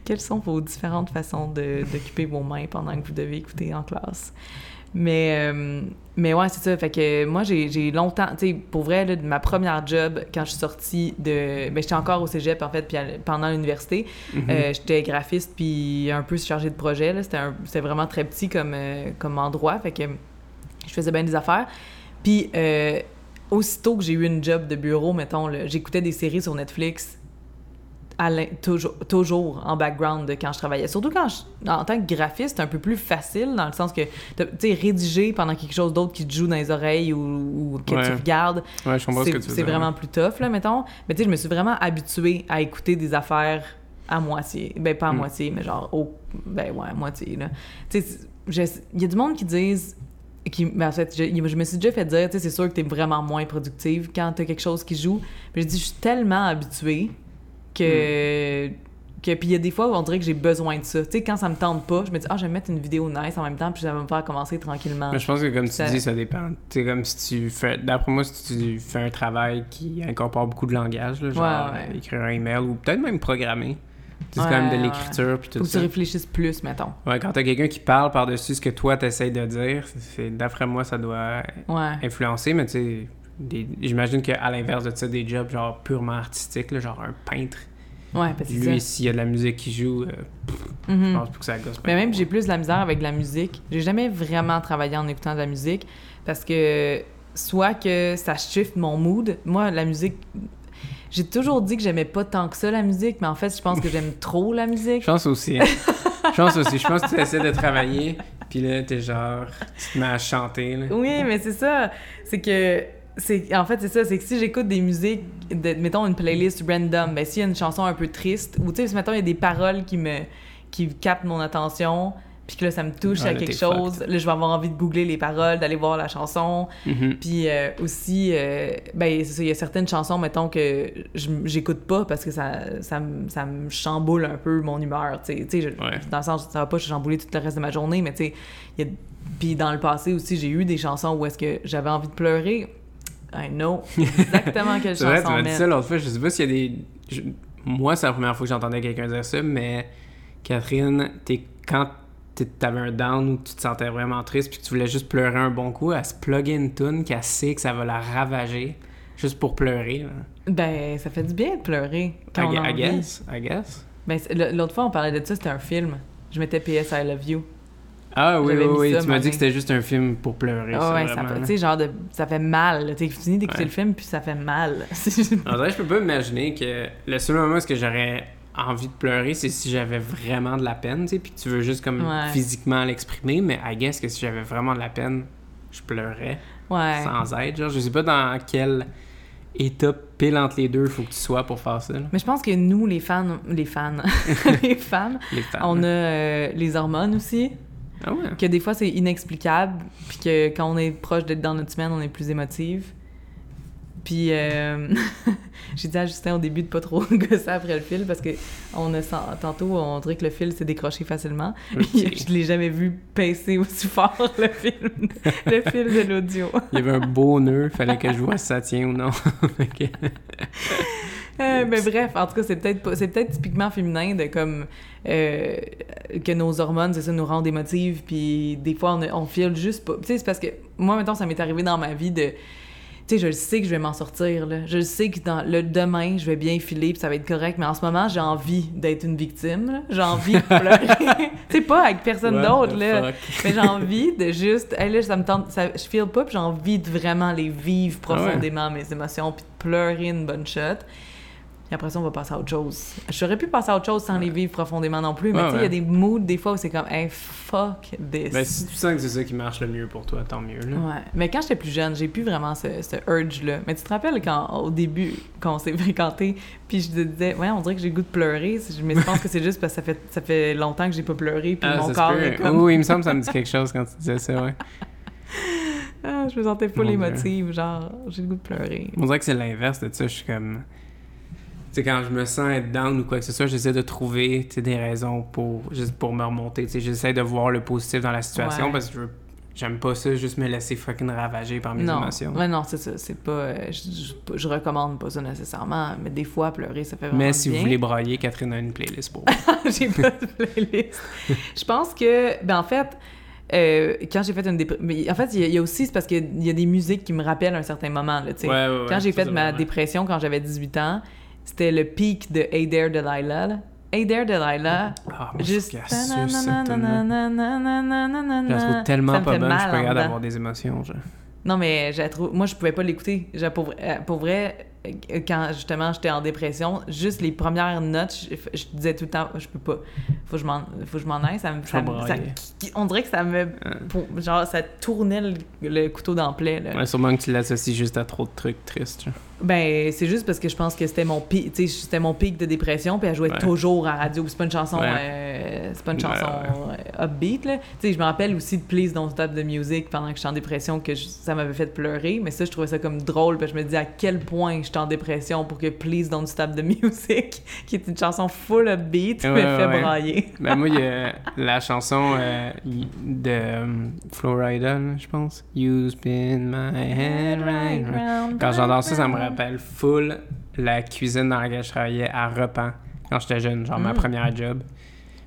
Quelles sont vos différentes façons de- d'occuper vos mains pendant que vous devez écouter en classe? Mais, euh, mais ouais, c'est ça. Fait que moi, j'ai longtemps, tu sais, pour vrai, là, de ma première job, quand je suis sortie de. Ben, j'étais encore au cégep, en fait, puis pendant l'université. Mhm. Euh, j'étais graphiste, puis un peu chargée de projet. C'était un- C'était vraiment très petit comme, euh, comme endroit. Fait que je faisais bien des affaires. Puis, aussitôt que j'ai eu une job de bureau, mettons, j'écoutais des séries sur Netflix à toujours, toujours en background de quand je travaillais. Surtout quand je- en tant que graphiste, c'est un peu plus facile dans le sens que, tu sais, rédiger pendant quelque chose d'autre qui te joue dans les oreilles ou, ou que Ouais. tu regardes, Ouais, ce c'est vraiment plus tough, là, mettons. Mais tu sais, je me suis vraiment habituée à écouter des affaires à moitié. Ben, pas à Mm. moitié, mais genre, au... ben ouais, à moitié, là. Tu sais, il y a du monde qui disent... Qui, ben, en fait, je, je me suis déjà fait dire, tu sais, c'est sûr que t'es vraiment moins productive quand t'as quelque chose qui joue. Mais je dis, je suis tellement habituée que... que puis il y a des fois où on dirait que j'ai besoin de ça. Tu sais, quand ça me tente pas, je me dis, ah, je vais me mettre une vidéo nice en même temps, puis ça va me faire commencer tranquillement. Mais je pense que comme tu dis, ça dépend. C'est comme si tu fais. D'après moi, si tu fais un travail qui incorpore beaucoup de langage, là, genre Ouais, ouais. écrire un email ou peut-être même programmer. C'est Ouais, quand même de l'écriture puis tout Faut que tu réfléchisses plus, mettons. Ouais, quand t'as quelqu'un qui parle par-dessus ce que toi t'essayes de dire, c'est d'après moi, ça doit influencer, mais tu sais, j'imagine qu'à l'inverse de ça, des jobs genre purement artistiques, là, genre un peintre, Ouais, parce que lui, s'il y a de la musique qui joue, euh, je Mhm. pense pas que ça gosse. Mais même, j'ai plus de la misère avec la musique. J'ai jamais vraiment travaillé en écoutant de la musique parce que soit que ça shift mon mood. Moi, la musique. J'ai toujours dit que j'aimais pas tant que ça la musique, mais en fait, je pense que j'aime trop la musique. Je pense aussi. hein. Je pense aussi. Je pense que tu essaies de travailler, puis là, t'es genre, tu te mets à chanter. Là. Oui, mais c'est ça. C'est que. C'est, en fait, c'est ça. C'est que si j'écoute des musiques, de, mettons une playlist random, ben s'il y a une chanson un peu triste, ou tu sais, mettons, il y a des paroles qui me qui captent mon attention, puis que là, ça me touche Ouais, à là, quelque chose, là, je vais avoir envie de googler les paroles, d'aller voir la chanson. Mhm. Puis euh, aussi, euh, ben, c'est ça, il y a certaines chansons, mettons, que j'écoute pas parce que ça, ça, me- ça me chamboule un peu mon humeur, tu sais. Ouais. Dans le sens, ça va pas chambouler tout le reste de ma journée, mais tu sais. Puis dans le passé aussi, j'ai eu des chansons où est-ce que j'avais envie de pleurer. I know exactement quelle C'est vrai, tu chanson m'as dit ça l'autre fois. Je sais pas s'il y a des. je- Moi, c'est la première fois que j'entendais quelqu'un dire ça, mais Catherine, t'es... quand t'avais un down ou tu te sentais vraiment triste puis que tu voulais juste pleurer un bon coup, elle se plugger une tune qu'elle sait que ça va la ravager juste pour pleurer. Ben, ça fait du bien de pleurer quand I, on I guess. I guess. Ben, l'autre fois, on parlait de ça, c'était un film. Je mettais PS I Love You. Ah oui, oui, oui. ça, tu m'as dit que c'était juste un film pour pleurer. Ah ça, ouais, ça vraiment, là. tu sais, genre, de, ça fait mal. Tu finis d'écouter Ouais. le film, puis ça fait mal. En vrai, je peux pas imaginer que le seul moment où j'aurais envie de pleurer, c'est si j'avais vraiment de la peine, tu sais, puis que tu veux juste comme Ouais. physiquement l'exprimer, mais I guess que si j'avais vraiment de la peine, je pleurais ouais. sans aide. Genre, je sais pas dans quel état pile entre les deux faut que tu sois pour faire ça. là. Mais je pense que nous, les fans, les fans, les femmes, Les femmes. on a euh, les hormones aussi, Ah ouais. que des fois c'est inexplicable, puis que quand on est proche d'être dans notre semaine, on est plus émotive. Puis euh, j'ai dit à Justin au début de pas trop gosser après le fil parce que on a tantôt on dirait que le fil s'est décroché facilement. Ok. Je l'ai jamais vu pincer aussi fort le film, le fil de l'audio. Il y avait un beau nœud, fallait que je vois si ça tient ou non. Que- Euh, mais bref, en tout cas, c'est peut-être c'est peut-être typiquement féminin de comme euh, que nos hormones, c'est ça, nous rendent émotives, puis des fois on, on file juste pas. Tu sais, c'est parce que moi, maintenant, ça m'est arrivé dans ma vie de. Tu sais, je le sais que je vais m'en sortir, là. Je le sais que dans le demain, je vais bien filer, puis ça va être correct, mais en ce moment, j'ai envie d'être une victime, là. J'ai envie de pleurer. tu sais, pas avec personne d'autre, là. Mais j'ai envie de juste. Hey, là, ça me tente. Ça, je feel pas, puis j'ai envie de vraiment les vivre Ah ouais. profondément, mes émotions, puis de pleurer une bonne shot. Et après ça, on va passer à autre chose. J'aurais pu passer à autre chose sans les vivre profondément non plus, mais Ouais, tu sais, il y a des moods, des fois, où c'est comme, hey, fuck this. Ben, si tu sens que c'est ça qui marche le mieux pour toi, tant mieux. Là. Ouais. Mais quand j'étais plus jeune, j'ai plus vraiment ce, ce urge-là. Mais tu te rappelles quand, au début, quand on s'est fréquenté, puis je te disais, ouais, on dirait que j'ai le goût de pleurer. Mais je pense que c'est juste parce que ça fait, ça fait longtemps que j'ai pas pleuré, puis Ah, mon corps est comme. Oui, il me semble que ça me dit quelque chose quand tu disais ça, ouais. Ah, je me sentais full émotive, genre, j'ai le goût de pleurer. On dirait que c'est l'inverse de ça. Je suis comme. Sais, quand je me sens être down ou quoi que ce soit, j'essaie de trouver des raisons pour, juste pour me remonter. J'essaie de voir le positif dans la situation Ouais. parce que je veux- j'aime pas ça, juste me laisser fucking ravager par mes non, émotions. ouais, non, c'est ça. C'est pas. euh, je, je, je recommande pas ça nécessairement, mais des fois, pleurer, ça fait vraiment Mais si bien. vous voulez brailler, Catherine a une playlist pour vous. j'ai pas de playlist. je pense que, ben en fait, euh, quand j'ai fait une dépression. En fait, il y, a- il y a aussi, c'est parce qu'il y a des musiques qui me rappellent un certain moment, là, tu sais. Ouais, ouais, ouais, quand j'ai fait ma dépression quand j'avais 18 ans, c'était le pic de Hey There Delilah. là. Hey There Delilah, Ah, moi, juste. je trouve tellement pas bonne, je suis pas capable d'avoir des émotions. genre. Non, mais je trouve- moi, je pouvais pas l'écouter. Je- Pour, vrai- euh, pour vrai, euh, quand justement j'étais en dépression, juste les premières notes, je, je disais tout le temps, je peux pas. Faut que je m'en, faut que je m'en aille. Ça me, ça ça- on dirait que ça me. pour- genre, ça tournait le, le couteau dans le plaie. Là. Ouais, sûrement que tu l'associes juste à trop de trucs tristes. genre. Ben, c'est juste parce que je pense que c'était mon pic, tu sais, c'était mon pic de dépression, puis elle jouait Ouais. toujours à la radio. C'est pas une chanson, Ouais. euh, c'est pas une chanson euh, upbeat, là. Tu sais, je me rappelle aussi de Please Don't Stop the Music pendant que j'étais en dépression, que je- ça m'avait fait pleurer, mais ça, je trouvais ça comme drôle, parce que je me disais à quel point j'étais en dépression pour que Please Don't Stop the Music, qui est une chanson full upbeat, me fait brailler. Ben moi, il y a la chanson euh, de Florida, je pense. You spin my head right round. Quand j'entends ça, ça me rappelle full la cuisine dans laquelle je travaillais à Repan quand j'étais jeune, genre ma Mm. première job.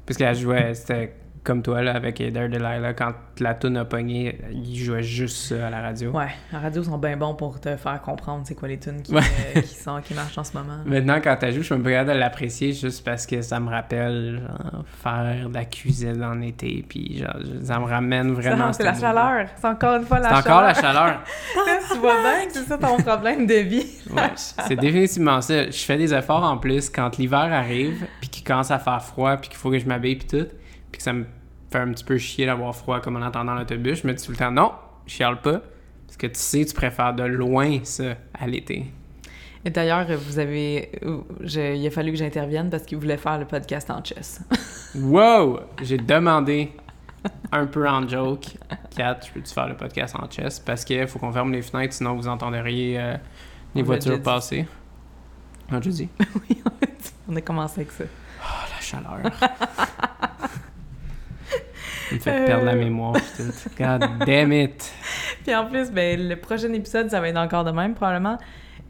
Parce qu'elle jouait, c'était comme toi, là, avec Heather Delilah. Quand la tune a pogné, il jouait juste ça à la radio. Ouais, la radio sont bien bons pour te faire comprendre c'est quoi les tunes qui, Ouais. euh, qui, sont, qui marchent en ce moment. Maintenant, quand t'as joué, je suis un peu capable de l'apprécier juste parce que ça me rappelle, genre, faire de la cuisine en été, puis genre, ça me ramène vraiment... C'est la chaleur. C'est encore une fois la C'est chaleur. encore la chaleur. tu vois bien que c'est ça ton problème de vie. Ouais, c'est définitivement ça. Je fais des efforts en plus quand l'hiver arrive, puis qu'il commence à faire froid, puis qu'il faut que je m'habille, puis tout, puis que ça me un petit peu chier d'avoir froid comme en entendant l'autobus. Je me dis tout le temps, non, je chiale pas, parce que tu sais, tu préfères de loin ça à l'été. Et d'ailleurs, vous avez. je- il a fallu que j'intervienne parce qu'il voulait faire le podcast en chess. Wow! J'ai demandé un peu en joke, Kat, je peux-tu faire le podcast en chess? Parce qu'il faut qu'on ferme les fenêtres, sinon vous entendriez euh, les On voitures passer. On l'a dit. oui, on a commencé avec ça. Oh, la chaleur. Il me fait perdre la Euh. mémoire. God damn it. Puis en plus, ben, le prochain épisode, ça va être encore de même, probablement.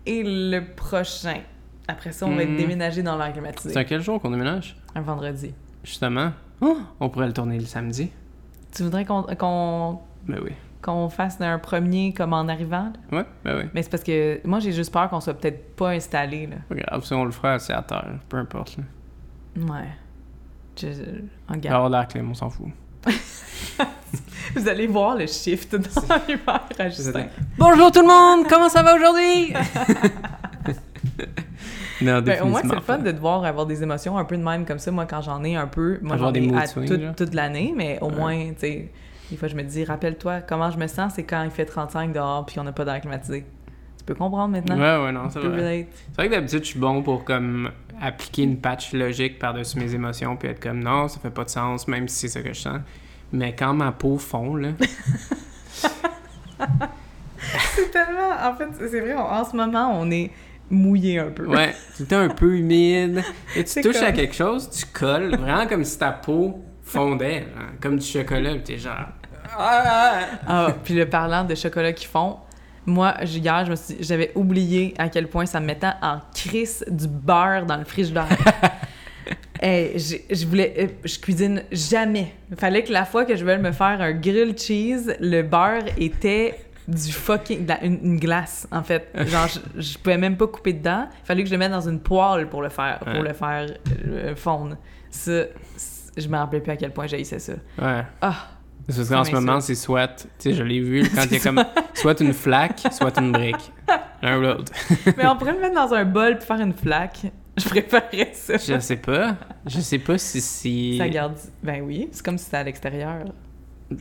Et le prochain. Après ça, on va être Hmm. déménagé dans l'air C'est à quel jour qu'on déménage? Un vendredi. Justement. Oh, on pourrait le tourner le samedi. Tu voudrais qu'on qu'on Ben oui. qu'on fasse un premier comme en arrivant? là? Ouais, ben oui. Mais c'est parce que moi, j'ai juste peur qu'on soit peut-être pas installé. Là. Pas grave, si on le fera, c'est à terre. Peu importe. Là. Ouais. Je, je- en Il va y garde. avoir de l'air clim, on s'en fout. Vous allez voir le shift dans l'humeur à Justin. Bonjour tout le monde! Comment ça va aujourd'hui? non, Ben, au moins, c'est le fun de devoir avoir des émotions un peu de même comme ça. Moi, quand j'en ai un peu, moi, j'en ai à swings, toute- l'année, mais au Ouais. moins, tu sais, des fois, je me dis, rappelle-toi, comment je me sens, c'est quand il fait 35 dehors puis on n'a pas d'air climatisé. Tu peux comprendre maintenant? Ouais, ouais, non, Tu c'est vrai. C'est vrai que d'habitude, je suis bon pour comme appliquer une patch logique par-dessus mes émotions puis être comme non, ça fait pas de sens, même si c'est ça que je sens. Mais quand ma peau fond, là, C'est tellement... En fait, c'est vrai, on- en ce moment, on est mouillé un peu. ouais, temps un peu humide, et tu touches à quelque chose, tu colles, vraiment comme si ta peau fondait, comme du chocolat, pis t'es genre. Ah! Ah, puis le parlant de chocolat qui fond, Moi, hier, je me suis- j'avais oublié à quel point ça me mettait en crise du beurre dans le frigidaire. Hey, j'ai- je voulais, euh, je cuisine jamais. Il fallait que la fois que je voulais me faire un grilled cheese, le beurre était du fucking, la- une, une glace en fait. Genre, je, je pouvais même pas couper dedans. Il fallait que je le mette dans une poêle pour le faire, pour Ouais. le faire euh, fondre. Ça, je me rappelais plus à quel point j'haïssais ça. Ouais. Ah, C'est parce qu'en ce moment, c'est soit, tu sais, je l'ai vu quand il y a comme soit une flaque, soit une brique. L'un ou l'autre. mais on pourrait le mettre dans un bol puis faire une flaque. Je préférerais ça. Je sais pas. Je sais pas si c'est. Ça garde. Ben oui, c'est comme si c'était à l'extérieur.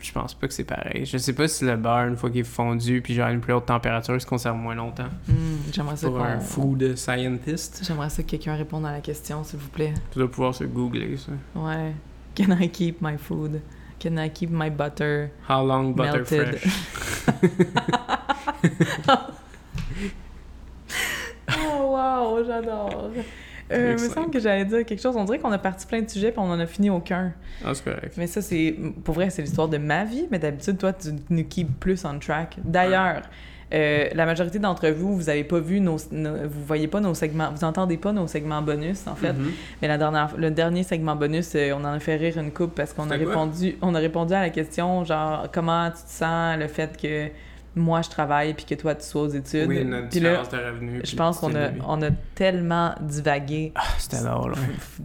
Je pense pas que c'est pareil. Je sais pas si le beurre, une fois qu'il est fondu, puis genre à une plus haute température, il se conserve moins longtemps. Hmm, J'aimerais ça Pour un food scientist, J'aimerais ça que quelqu'un réponde à la question, s'il vous plaît. tu dois pouvoir se googler ça. Ouais. Can I keep my food? Can I keep my butter? How long butter Melted? fresh? Oh wow, j'adore. Euh, il me semble que j'allais dire quelque chose. On dirait qu'on a parti plein de sujets puis on en a fini aucun. Ah, c'est correct. Mais ça, c'est. Pour vrai, c'est l'histoire de ma vie, mais d'habitude, toi, tu nous keep plus on track. D'ailleurs, euh, la majorité d'entre vous, vous avez pas vu nos, nos- Vous voyez pas nos segments. Vous entendez pas nos segments bonus, en fait. Mhm. Mais la dernière, le dernier segment bonus, euh, on en a fait rire une coupe parce qu'on a répondu, on a répondu à la question genre comment tu te sens le fait que moi je travaille puis que toi tu sois aux études? Oui, notre puis là, différence de revenus. je pense qu'on a, on a tellement divagué Ah, c'était drôle,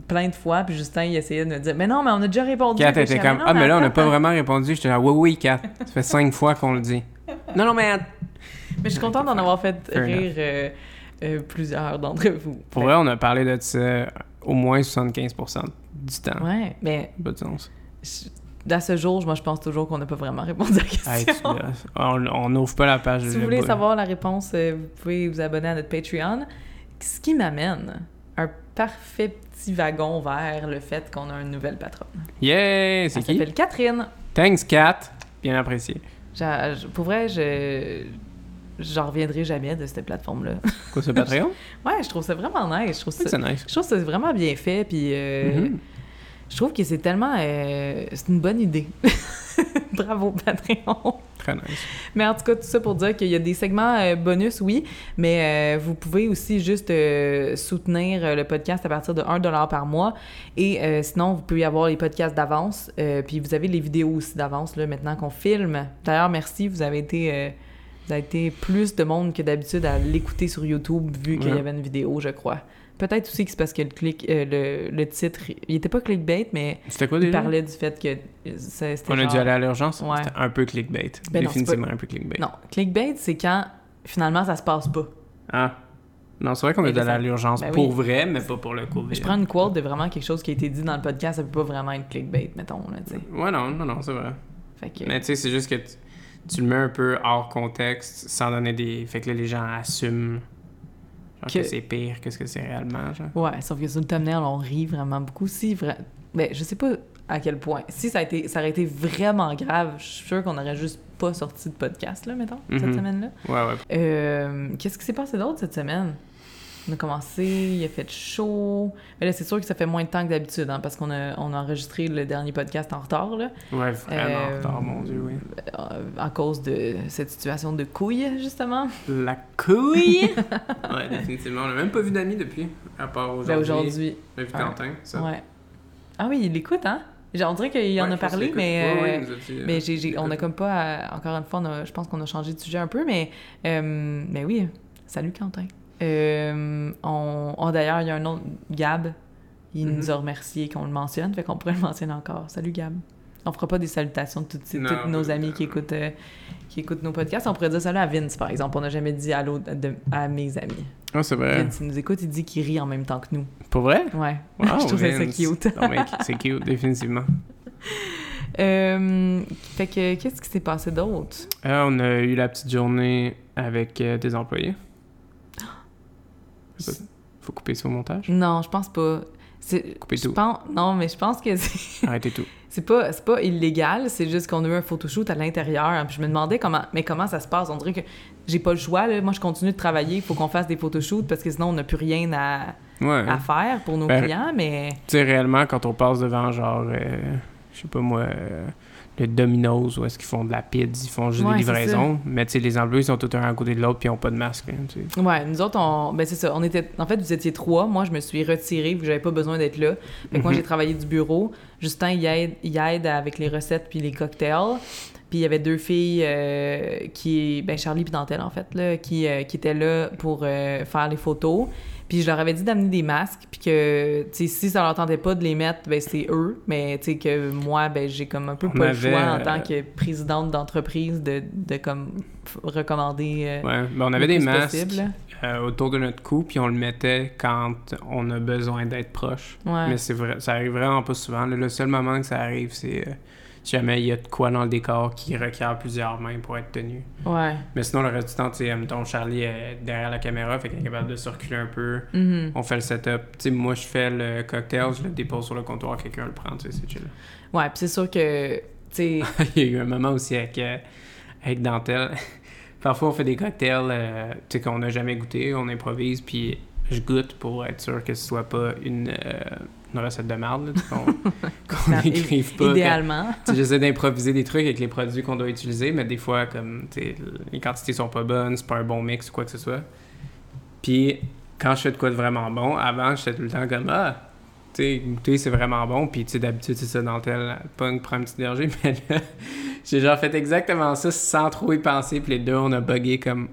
plein de fois puis Justin il essayait de me dire mais non mais on a déjà répondu. Kat était comme Ah, mais là, on n'a pas vraiment répondu. J'étais là, oui, oui, Kat. Ça fait cinq fois qu'on le dit. Non, non, mais. Mais je suis contente d'en avoir fait Fair rire euh, euh, plusieurs d'entre vous. Pour vrai, on a parlé de ça au moins 75% du temps. Ouais, mais Pas de sens. je- à ce jour, moi je pense toujours qu'on n'a pas vraiment répondu à la question. Hey, on n'ouvre pas la page. Si vous voulez savoir la réponse, euh, vous pouvez vous abonner à notre Patreon. Ce qui m'amène un parfait petit wagon vers le fait qu'on a une nouvelle patronne. Yeah! C'est qui? s'appelle Catherine. Thanks, Kat. Bien apprécié. Pour vrai, je j'en reviendrai jamais de cette plateforme-là. Quoi, ce Patreon? ouais, je trouve ça vraiment nice. Je trouve ça, nice. je trouve ça vraiment bien fait. Puis euh, Mhm. je trouve que c'est tellement... euh, c'est une bonne idée. Bravo, Patreon. Mais en tout cas, tout ça pour dire qu'il y a des segments euh, bonus, oui, mais euh, vous pouvez aussi juste euh, soutenir le podcast à partir de 1$ par mois. Et sinon, vous pouvez avoir les podcasts d'avance. puis vous avez les vidéos aussi d'avance, là, maintenant qu'on filme. D'ailleurs, merci, vous avez été... plus de monde que d'habitude à l'écouter sur YouTube vu qu'il y avait une vidéo, je crois. Peut-être aussi que c'est parce que le, clic, euh, le, le titre, il était pas clickbait, mais C'était quoi il parlait du fait que c'était On a dû aller à l'urgence? Ouais. C'était un peu clickbait. Ben non, Définitivement un peu clickbait. Non, clickbait, c'est quand finalement ça se passe pas. Ah. Non, c'est vrai qu'on est allé à l'urgence Ben pour oui. vrai, mais pas pour le COVID. Je prends une quote de vraiment quelque chose qui a été dit dans le podcast, ça peut pas vraiment être clickbait, mettons, là. Ouais, non, non, non, c'est vrai. Fait que... Mais tu sais, c'est juste que tu, le mets un peu hors contexte sans donner des. Fait que là, les gens assument que, Que- c'est pire que ce que c'est réellement. Genre? Ouais, sauf que sur le thumbnail, on rit vraiment beaucoup. Si, vra... ben, je sais pas à quel point. Si ça, a été, ça aurait été vraiment grave, je suis sûre qu'on aurait juste pas sorti de podcast, là, mettons, cette Mhm. semaine-là. Ouais, ouais. Euh, Qu'est-ce qui s'est passé d'autre cette semaine? On a commencé, il a fait chaud. Mais là, c'est sûr que ça fait moins de temps que d'habitude, hein, parce qu'on a, on a enregistré le dernier podcast en retard, là, Ouais, vraiment en retard, mon Dieu, oui. euh, à cause de cette situation de couille, justement. La couille! ouais, définitivement. On n'a même pas vu d'amis depuis, à part aujourd'hui. Ben, aujourd'hui. On a vu Ouais. Quentin, ça. Ouais. Ah oui, il l'écoute, hein? Genre, On dirait qu'il en Ouais, a parlé, mais, écoute. Ouais, ouais, euh, euh, mais j'ai, j'ai- on a comme pas... encore une fois, on a- je pense qu'on a changé de sujet un peu, mais... euh, mais oui, salut Quentin. Euh, on, D'ailleurs, il y a un autre, Gab, il Mhm. nous a remercié qu'on le mentionne, fait qu'on pourrait le mentionner encore. Salut Gab. On fera pas des salutations de toutes, Non, toutes nos amis qui écoutent, euh, qui écoutent nos podcasts. On pourrait dire salut à Vince, par exemple. On n'a jamais dit allô de- à mes amis. Ah, c'est vrai. Vince, il nous écoute, il dit qu'il rit en même temps que nous. Pour vrai? Ouais. Wow, je trouvais ça cute. Non, c'est cute, définitivement. Euh, fait que, qu'est-ce qui s'est passé d'autre? Euh, on a eu la petite journée avec des employés. Faut couper ça au montage? Non, je pense pas. Couper tout? pense, non, mais je pense que c'est, Arrêtez tout. c'est pas, c'est pas illégal, c'est juste qu'on a eu un photoshoot à l'intérieur. Puis je me demandais comment, mais comment ça se passe? On dirait que j'ai pas le choix. Là. Moi, je continue de travailler. Il faut qu'on fasse des photoshoots parce que sinon, on n'a plus rien à, Ouais. à faire pour nos Ben, clients. Mais Tu sais, réellement, quand on passe devant, genre, euh, je sais pas moi, euh, le Domino's où est-ce qu'ils font de la pizza, ils font juste Ouais, des livraisons. Mais tu sais, les employés sont tous un à côté de l'autre puis ils ont pas de masque. hein. Ouais, nous autres, on... ben c'est ça. On était... En fait, vous étiez trois. Moi, je me suis retirée vu que j'avais pas besoin d'être là. Fait que moi, Mhm. j'ai travaillé du bureau. Justin, il aide, il aide avec les recettes puis les cocktails. Puis il y avait deux filles euh, qui... Ben, Charlie puis Dentelle, en fait, là, qui, euh, qui étaient là pour euh, faire les photos. Puis je leur avais dit d'amener des masques, puis que, si ça leur tentait pas de les mettre, ben c'est eux. Mais, tu sais, que moi, ben j'ai comme un peu On pas avait, le choix en euh, tant que présidente d'entreprise de, de comme, recommander... euh, Ouais, ben, on avait des masques possible, euh, autour de notre cou puis on le mettait quand on a besoin d'être proche. Ouais. Mais c'est vrai, ça arrive vraiment pas souvent. Le seul moment que ça arrive, c'est si jamais il y a de quoi dans le décor qui requiert plusieurs mains pour être tenu. Ouais. Mais sinon, le reste du temps, tu sais, mettons, Charlie est derrière la caméra, fait qu'il est capable de circuler un peu. Mhm. On fait le setup. Tu sais, moi, je fais le cocktail, je le dépose sur le comptoir, quelqu'un le prend, tu sais, c'est chill. Ouais, puis c'est sûr que, tu sais, il y a eu un moment aussi avec, euh, avec Dentelle. Parfois, on fait des cocktails, euh, tu sais, qu'on n'a jamais goûté, on improvise, puis je goûte pour être sûr que ce soit pas une, euh, une recette de merde, qu'on qu'on Ça- n'écrive pas. idéalement. J'essaie d'improviser des trucs avec les produits qu'on doit utiliser, mais des fois, comme, les quantités sont pas bonnes, c'est pas un bon mix ou quoi que ce soit. Puis, quand je fais de quoi de vraiment bon, avant, j'étais tout le temps comme, ah, tu sais, goûter, c'est vraiment bon. Puis, tu sais, d'habitude, c'est ça, dans tel punk, prend un petit berger. Mais là, j'ai genre fait exactement ça sans trop y penser. Puis les deux, on a buggé comme,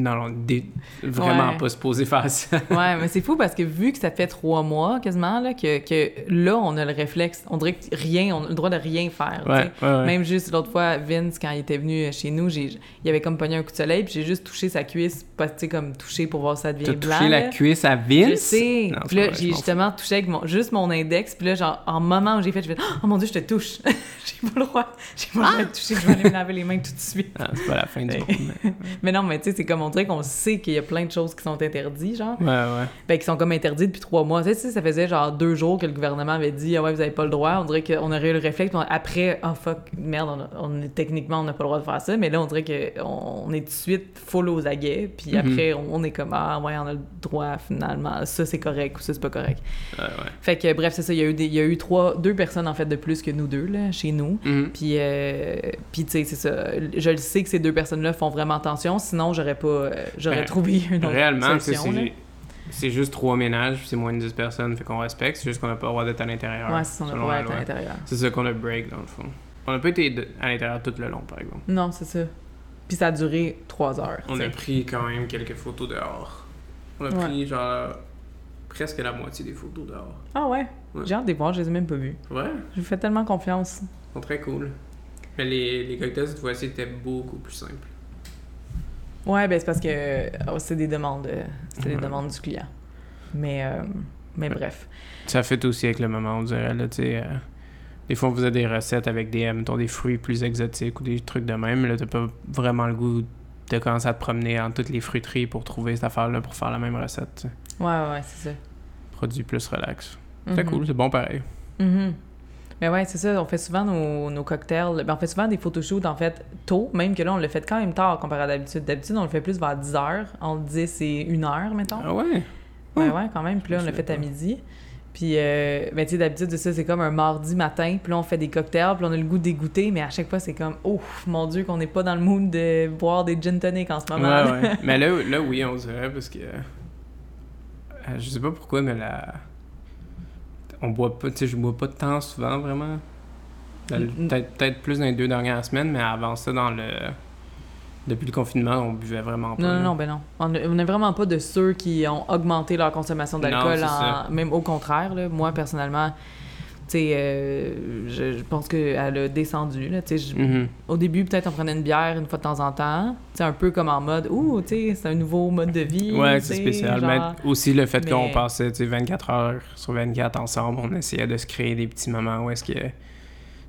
non, non, dé- vraiment Ouais. pas supposé faire ça. Ouais, mais c'est fou parce que vu que ça fait trois mois quasiment, là, que, que là, on a le réflexe, on dirait que rien, on a le droit de rien faire. Ouais. Même juste l'autre fois, Vince, quand il était venu chez nous, j'ai, il avait comme pogné un coup de soleil, puis j'ai juste touché sa cuisse, pas, tu sais, comme touché pour voir si ça devient blanc. touché la cuisse à Vince? Je sais. Non, puis là, j'ai m'en justement touché avec mon, juste mon index. Puis là, genre, en moment où j'ai fait, je fais Oh mon Dieu, je te touche. j'ai pas le droit. J'ai pas le droit de toucher. Je vais aller me laver les mains tout de suite. Ah, c'est pas la fin du monde. mais- Mais non, mais tu sais, c'est comme on dirait qu'on sait qu'il y a plein de choses qui sont interdites, genre. Ouais, ouais. Ben, qui sont comme interdites depuis trois mois. Tu sais, ça faisait genre deux jours que le gouvernement avait dit Ah ouais, vous avez pas le droit. On dirait qu'on aurait eu le réflexe. on- après, oh fuck, merde, on, on techniquement, on n'a pas le droit de faire ça. Mais là, on dirait qu'on on est tout de suite full aux aguets. Puis Mhm. après, on, on est comme Ah ouais, on a le droit finalement. Ça, c'est correct ou ça, c'est pas correct. Ouais, ouais. Fait que bref, c'est ça. Il y a eu, des, il y a eu trois, deux personnes en fait de plus que nous deux, là, chez nous. Mhm. Puis, euh, puis tu sais, c'est ça. Je le sais que ces deux personnes-là font vraiment attention. Sinon, j'aurais pas. Euh, j'aurais Ben, trouvé une autre Réellement, solution. là. c'est- juste trois ménages, c'est moins de 10 personnes, fait qu'on respecte. C'est juste qu'on n'a pas le droit d'être à l'intérieur. Ouais, c'est ça, on a selon pas la être à loi. l'intérieur. C'est ça qu'on a break, dans le fond. On n'a pas été à l'intérieur tout le long, par exemple. Non, c'est ça. Puis ça a duré trois heures. On a pris quand même quelques photos dehors. On a Ouais. pris genre presque la moitié des photos dehors. Ah ouais? Ouais. J'ai hâte de les voir, je les ai même pas vus. Ouais, Je vous fais tellement confiance. ils sont très cool. Mais les, les cocktails cette fois-ci étaient beaucoup plus simples. Ouais, ben c'est parce que oh, c'est des demandes. euh, C'est des demandes du client. Mais, euh, mais bref. Ça fait aussi avec le moment, on dirait, là, tu sais. euh, des fois, on faisait des recettes avec des, mettons, des fruits plus exotiques ou des trucs de même. Là, t'as pas vraiment le goût de commencer à te promener en toutes les fruiteries pour trouver cette affaire-là pour faire la même recette. tu sais. Ouais, ouais, c'est ça. Produit plus relax. C'est Mhm. cool, c'est bon pareil. Mhm. Mais ouais, c'est ça. On fait souvent nos, nos cocktails. Ben, on fait souvent des photoshoots, en fait, tôt, même que là, on le fait quand même tard comparé à d'habitude. D'habitude, on le fait plus vers 10 h, entre 10 et 1 h, mettons. Ah ouais? Ouais, ouais, quand même. Puis là, on sais fait à midi. Puis, euh, ben, tu sais, d'habitude, ça, c'est comme un mardi matin. Puis là, on fait des cocktails. Puis on a le goût de dégoûter. Mais à chaque fois, c'est comme, oh, mon Dieu, qu'on n'est pas dans le mood de boire des gin tonic en ce moment. Ouais, ouais. mais là, là, oui, on dirait, parce que. euh, je sais pas pourquoi, mais la. On boit pas, tu sais, je bois pas tant souvent, vraiment. Mm, mm. Peut-être peut-être plus dans les deux dernières semaines, mais avant ça, dans le. Depuis le confinement, on buvait vraiment pas. Non, non, non, ben non. On n'est vraiment pas de ceux qui ont augmenté leur consommation d'alcool. En-. Même au contraire, là. moi, personnellement, tu sais, euh, je, je pense qu'elle a descendu. Là, Mhm. Au début, peut-être on prenait une bière une fois de temps en temps. C'est un peu comme en mode, ouh, c'est un nouveau mode de vie. Ouais, c'est spécial. genre- Mais aussi le fait qu'on passait tu sais, 24 heures sur 24 ensemble, on essayait de se créer des petits moments où est-ce que.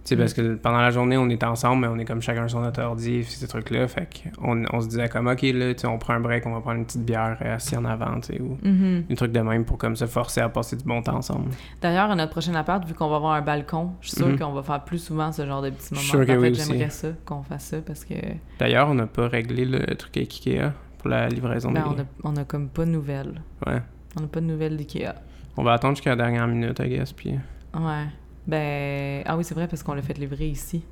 Sais, Mm. parce que pendant la journée, on est ensemble, mais on est comme chacun sur notre ordi, ces trucs-là. Fait qu'on on se disait comme, OK, là, on prend un break, on va prendre une petite bière euh, assis en avant, tu sais, ou Mhm. un truc de même pour comme se forcer à passer du bon temps ensemble. D'ailleurs, à notre prochain appart, vu qu'on va avoir un balcon, je suis sûre Mhm. qu'on va faire plus souvent ce genre de petits Je moments. suis sûr que oui aussi. j'aimerais ça, qu'on fasse ça, parce que D'ailleurs, on n'a pas réglé le truc avec Ikea pour la livraison ben, des... on, a, on a comme pas de nouvelles. Ouais. On a pas de nouvelles d'IKEA. On va attendre jusqu'à la dernière minute, I guess, puis... Ouais. Ben. Ah oui, c'est vrai, parce qu'on l'a fait livrer ici.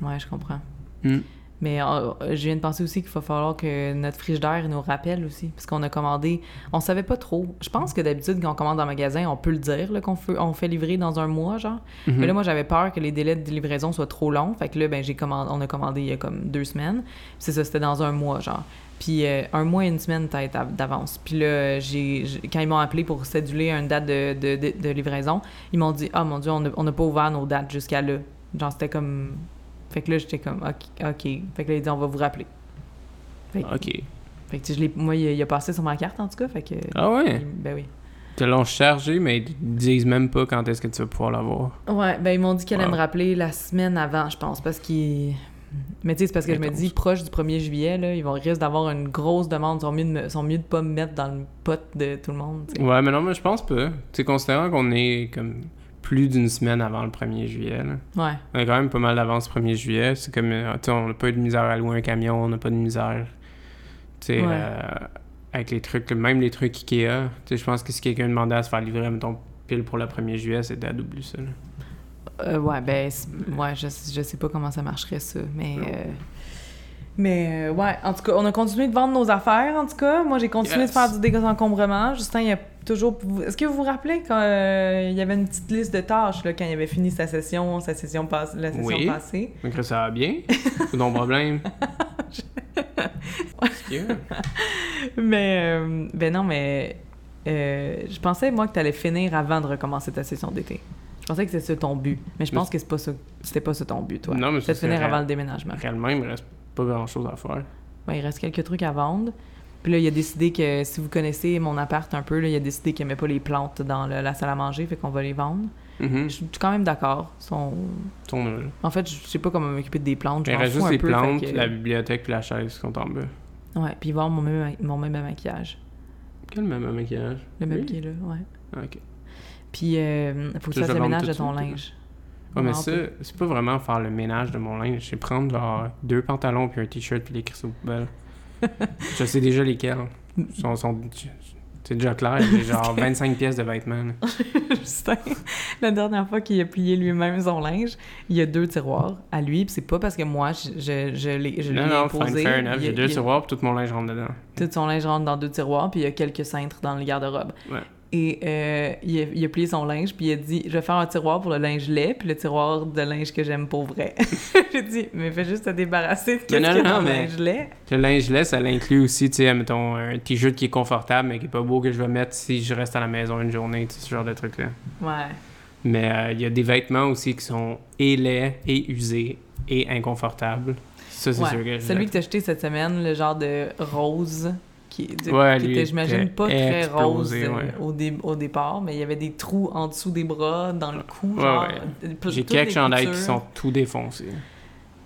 Ouais, je comprends. Hmm. Mais euh, je viens de penser aussi qu'il va falloir que notre frigidaire nous rappelle aussi. Parce qu'on a commandé. On savait pas trop. Je pense que d'habitude, quand on commande en magasin, on peut le dire qu'on fait, on fait livrer dans un mois, genre. Mhm. Mais là, moi, j'avais peur que les délais de livraison soient trop longs. Fait que là, ben, j'ai commandé, on a commandé il y a comme deux semaines. Puis c'est ça, c'était dans un mois, genre. Puis euh, un mois et une semaine peut-être av- d'avance. Puis là, j'ai, quand ils m'ont appelé pour céduler une date de, de, de- de livraison, ils m'ont dit Ah mon Dieu, on n'a pas ouvert nos dates jusqu'à là. Genre, c'était comme. Fait que là, j'étais comme OK. Fait que là, ils dit On va vous rappeler. Fait que, Ok. fait que je l'ai- moi, il a, il a passé sur ma carte en tout cas. Fait que. Ah ouais? il- ben oui. Te l'ont chargé, mais ils disent même pas quand est-ce que tu vas pouvoir l'avoir. Ouais, ben ils m'ont dit qu'elle allait Wow. me rappeler la semaine avant, je pense, parce qu'ils. Mais tu sais, c'est parce que je me dis, proche du 1er juillet, là, ils vont risquer d'avoir une grosse demande. Ils sont mieux de, me- sont mieux de pas me mettre dans le pot de tout le monde. Ouais, mais non, mais je pense pas. Tu sais, considérant qu'on est comme plus d'une semaine avant le 1er juillet, là. Ouais. On a quand même pas mal d'avance 1er juillet. C'est comme, euh, tu sais, on n'a pas eu de misère à louer un camion, on n'a pas de misère. Tu sais, Ouais. euh, avec les trucs, même les trucs Ikea. Tu sais, je pense que si quelqu'un demandait à se faire livrer, mettons, pile pour le 1er juillet, c'était à double ça. là. Euh, ouais, ben, ouais, je, je sais pas comment ça marcherait, ça. Mais. Euh, Mais, euh, ouais, en tout cas, on a continué de vendre nos affaires, en tout cas. Moi, j'ai continué Yes. de faire du désencombrement. Justin, il a toujours. Est-ce que vous vous rappelez quand euh, il y avait une petite liste de tâches, là, quand il avait fini sa session, sa session passe... la session Oui. passée? Donc, ça va bien? Pas ton problème? A? Mais, euh, ben non, mais euh, je pensais, moi, que tu allais finir avant de recommencer ta session d'été. Je pensais que c'était ça ton but. Mais je pense que c'est pas ça, c'était pas ça ton but, toi. Non, mais C'était finir avant le déménagement. Réellement, il me reste pas grand-chose à faire. Ben, il reste quelques trucs à vendre. Puis là, il a décidé que, si vous connaissez mon appart un peu, là, il a décidé qu'il aimait pas les plantes dans le- la salle à manger, fait qu'on va les vendre. Mhm. Je suis quand même d'accord. Nul. En fait, je sais pas comment m'occuper des plantes. Il reste juste les peu, plantes, que- la bibliothèque puis la chaise qui sont en bas. Ouais, puis avoir mon même, mon même maquillage. Quel même maquillage? Le même Oui. qui est là, ouais. Ah, ok. Puis, euh, faut que Tu fasses le ménage tout de ton linge. Ouais, mais ça, c'est pas vraiment faire le ménage de mon linge. C'est prendre genre deux pantalons puis un t-shirt puis les crisser aux poubelles. je sais déjà lesquels. Ils sont, sont- c'est déjà clair, j'ai genre 25 pièces de vêtements. Justin, la dernière fois qu'il a plié lui-même son linge, il y a deux tiroirs à lui, puis c'est pas parce que moi, je, je, je l'ai je lui non, non, imposé. fair enough. Il y a- J'ai deux il y a- tiroirs puis tout mon linge rentre dedans. Tout son linge rentre dans deux tiroirs, puis il y a quelques cintres dans le garde-robe. Ouais. Et euh, il, a, il a plié son linge, puis il a dit Je vais faire un tiroir pour le linge lait, puis le tiroir de linge que j'aime pour vrai. J'ai dit Mais fais juste te débarrasser de qu'est-ce non, non, le linge lait. Le linge lait, ça l'inclut aussi, tu sais, mettons, un t-shirt qui est confortable mais qui est pas beau que je vais mettre si je reste à la maison une journée, tu sais, ce genre de truc-là. Ouais. Mais euh, il y a des vêtements aussi qui sont et laids, et usés, et inconfortables. Ça, c'est Ouais. sûr que je Celui que t'as acheté cette semaine, le genre de rose, qui, Ouais, était, j'imagine, pas très explosé, rose euh, ouais. au, dé- au départ, mais il y avait des trous en dessous des bras, dans le cou, Ouais, euh, J'ai quelques chandails qui sont tout défoncés.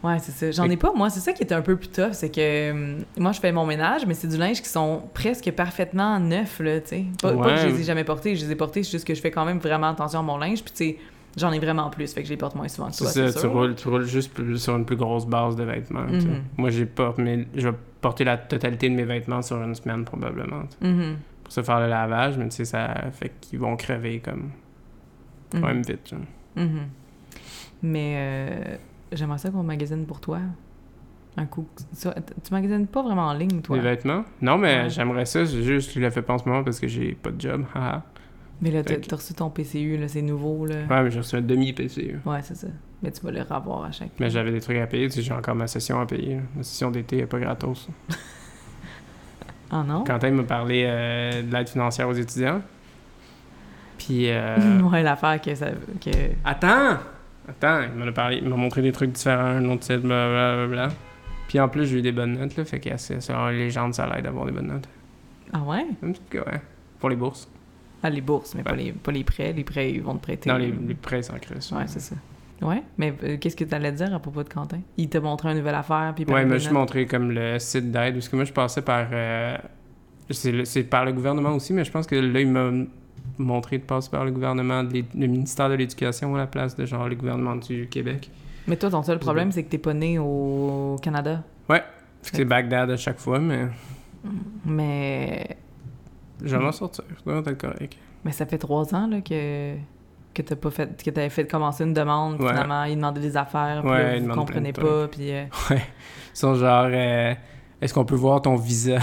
Ouais, c'est ça. J'en ai pas, moi. C'est ça qui était un peu plus tough, c'est que hum, moi, je fais mon ménage, mais c'est du linge qui sont presque parfaitement neufs, là, tu sais. Pas, pas que je les ai jamais portés, je les ai portés, c'est juste que je fais quand même vraiment attention à mon linge, puis tu sais, j'en ai vraiment plus, fait que je les porte moins souvent que C'est toi, ça, c'est tu roules, tu roules juste plus- sur une plus grosse base de vêtements. Mhm. Moi, j'ai pas, mais je vais porter la totalité de mes vêtements sur une semaine probablement. Mhm. Pour se faire le lavage, mais tu sais, ça fait qu'ils vont crever comme quand même vite. Mais euh, j'aimerais ça qu'on magasine pour toi. Un coup. Tu magasines pas vraiment en ligne, toi? Des vêtements? Non, mais Ouais. j'aimerais ça. J'ai juste, je le fais pas en ce moment parce que j'ai pas de job. Mais là, t'as que- t'as reçu ton PCU, là, c'est nouveau, là. ouais, mais j'ai reçu un demi-PC. Ouais, c'est ça. Mais tu vas le revoir à chaque Mais j'avais des trucs à payer. Tu sais, j'ai encore ma session à payer. Ma session d'été est pas gratos. Ah non? Quentin m'a parlé euh, de l'aide financière aux étudiants. Puis. euh, ouais, l'affaire que ça. Que... Attends! Attends, il m'en a parlé, il m'a montré des trucs différents, un autre site, blablabla. Puis en plus, j'ai eu des bonnes notes, là, fait que c'est- selon les gens, ça l'aide d'avoir des bonnes notes. Ah ouais? Un petit peu, ouais. Pour les bourses. Ah, les bourses, mais pas, les, pas les prêts. Les prêts, ils vont te prêter. Non, les, les prêts sans crédit. Ouais, c'est ça. Ouais, mais euh, qu'est-ce que tu allais dire à propos de Quentin? Il t'a montré une nouvelle affaire, puis Ouais, il parlait m'a des juste notes. montré comme le site d'aide, parce que moi, je passais par... euh, c'est c'est par le gouvernement aussi, mais je pense que là, il m'a montré de passer par le gouvernement, le ministère de l'Éducation à la place de genre le gouvernement du Québec. Mais toi, ton seul problème, c'est que t'es pas né au Canada. Fait que c'est Bagdad à chaque fois, mais Mais. je vais m'en sortir. Être correct. Mais ça fait trois ans, là, que. Que t'as pas fait, que t'avais fait commencer une demande, Ouais. finalement, ils demandaient des affaires, puis Ouais, vous comprenez pas, puis... euh, Ouais. Ils sont genre, euh, est-ce qu'on peut voir ton visa?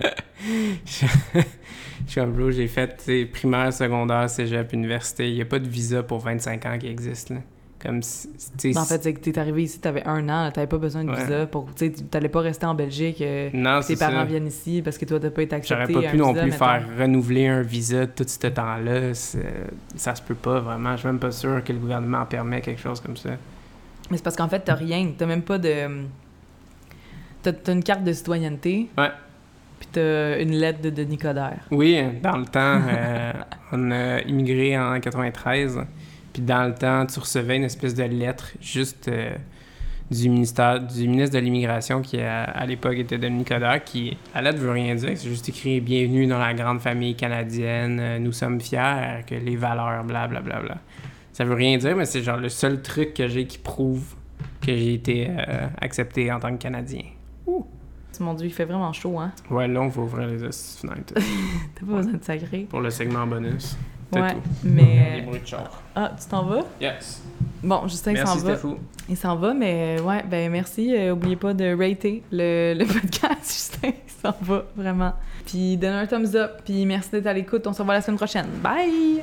je je suis comme, bro, j'ai fait primaire, secondaire, cégep, université. Il n'y a pas de visa pour 25 ans qui existe, là. Comme en fait, c'est que t'es arrivé ici, t'avais un an, t'avais pas besoin de Ouais. visa pour... Tu t'allais pas rester en Belgique, euh, non, tes parents ça. viennent ici parce que toi, t'as pas été accepté J'aurais pas pu non visa, plus mettons. faire renouveler un visa tout ce temps-là. Ça se peut pas, vraiment. Je suis même pas sûr que le gouvernement permet quelque chose comme ça. Mais c'est parce qu'en fait, t'as rien. T'as même pas de. T'as t'as une carte de citoyenneté. Ouais. Puis t'as une lettre de Denis Coderre. Oui, dans le temps, euh, on a immigré en 93. Puis dans le temps, tu recevais une espèce de lettre juste euh, du ministère, du ministre de l'immigration qui à, à l'époque était Denis Coderre, qui la lettre veut rien dire, c'est juste écrit Bienvenue dans la grande famille canadienne, euh, nous sommes fiers que les valeurs, blablabla. Bla, bla, bla. Ça veut rien dire, mais c'est genre le seul truc que j'ai qui prouve que j'ai été euh, accepté en tant que Canadien. Mon Dieu, il fait vraiment chaud, hein? Ouais, là, on va ouvrir les fenêtres T'as pas besoin de sacrer. pour le segment bonus. Ouais, tout. mais. De char. Ah, tu t'en vas? Yes. Bon, Justin il s'en va. fou. Il s'en va, mais euh, ouais, ben merci. Euh, oubliez pas de rater le, le podcast, Justin. Il s'en va, vraiment. Puis donne un thumbs up. Puis merci d'être à l'écoute. On se revoit la semaine prochaine. Bye!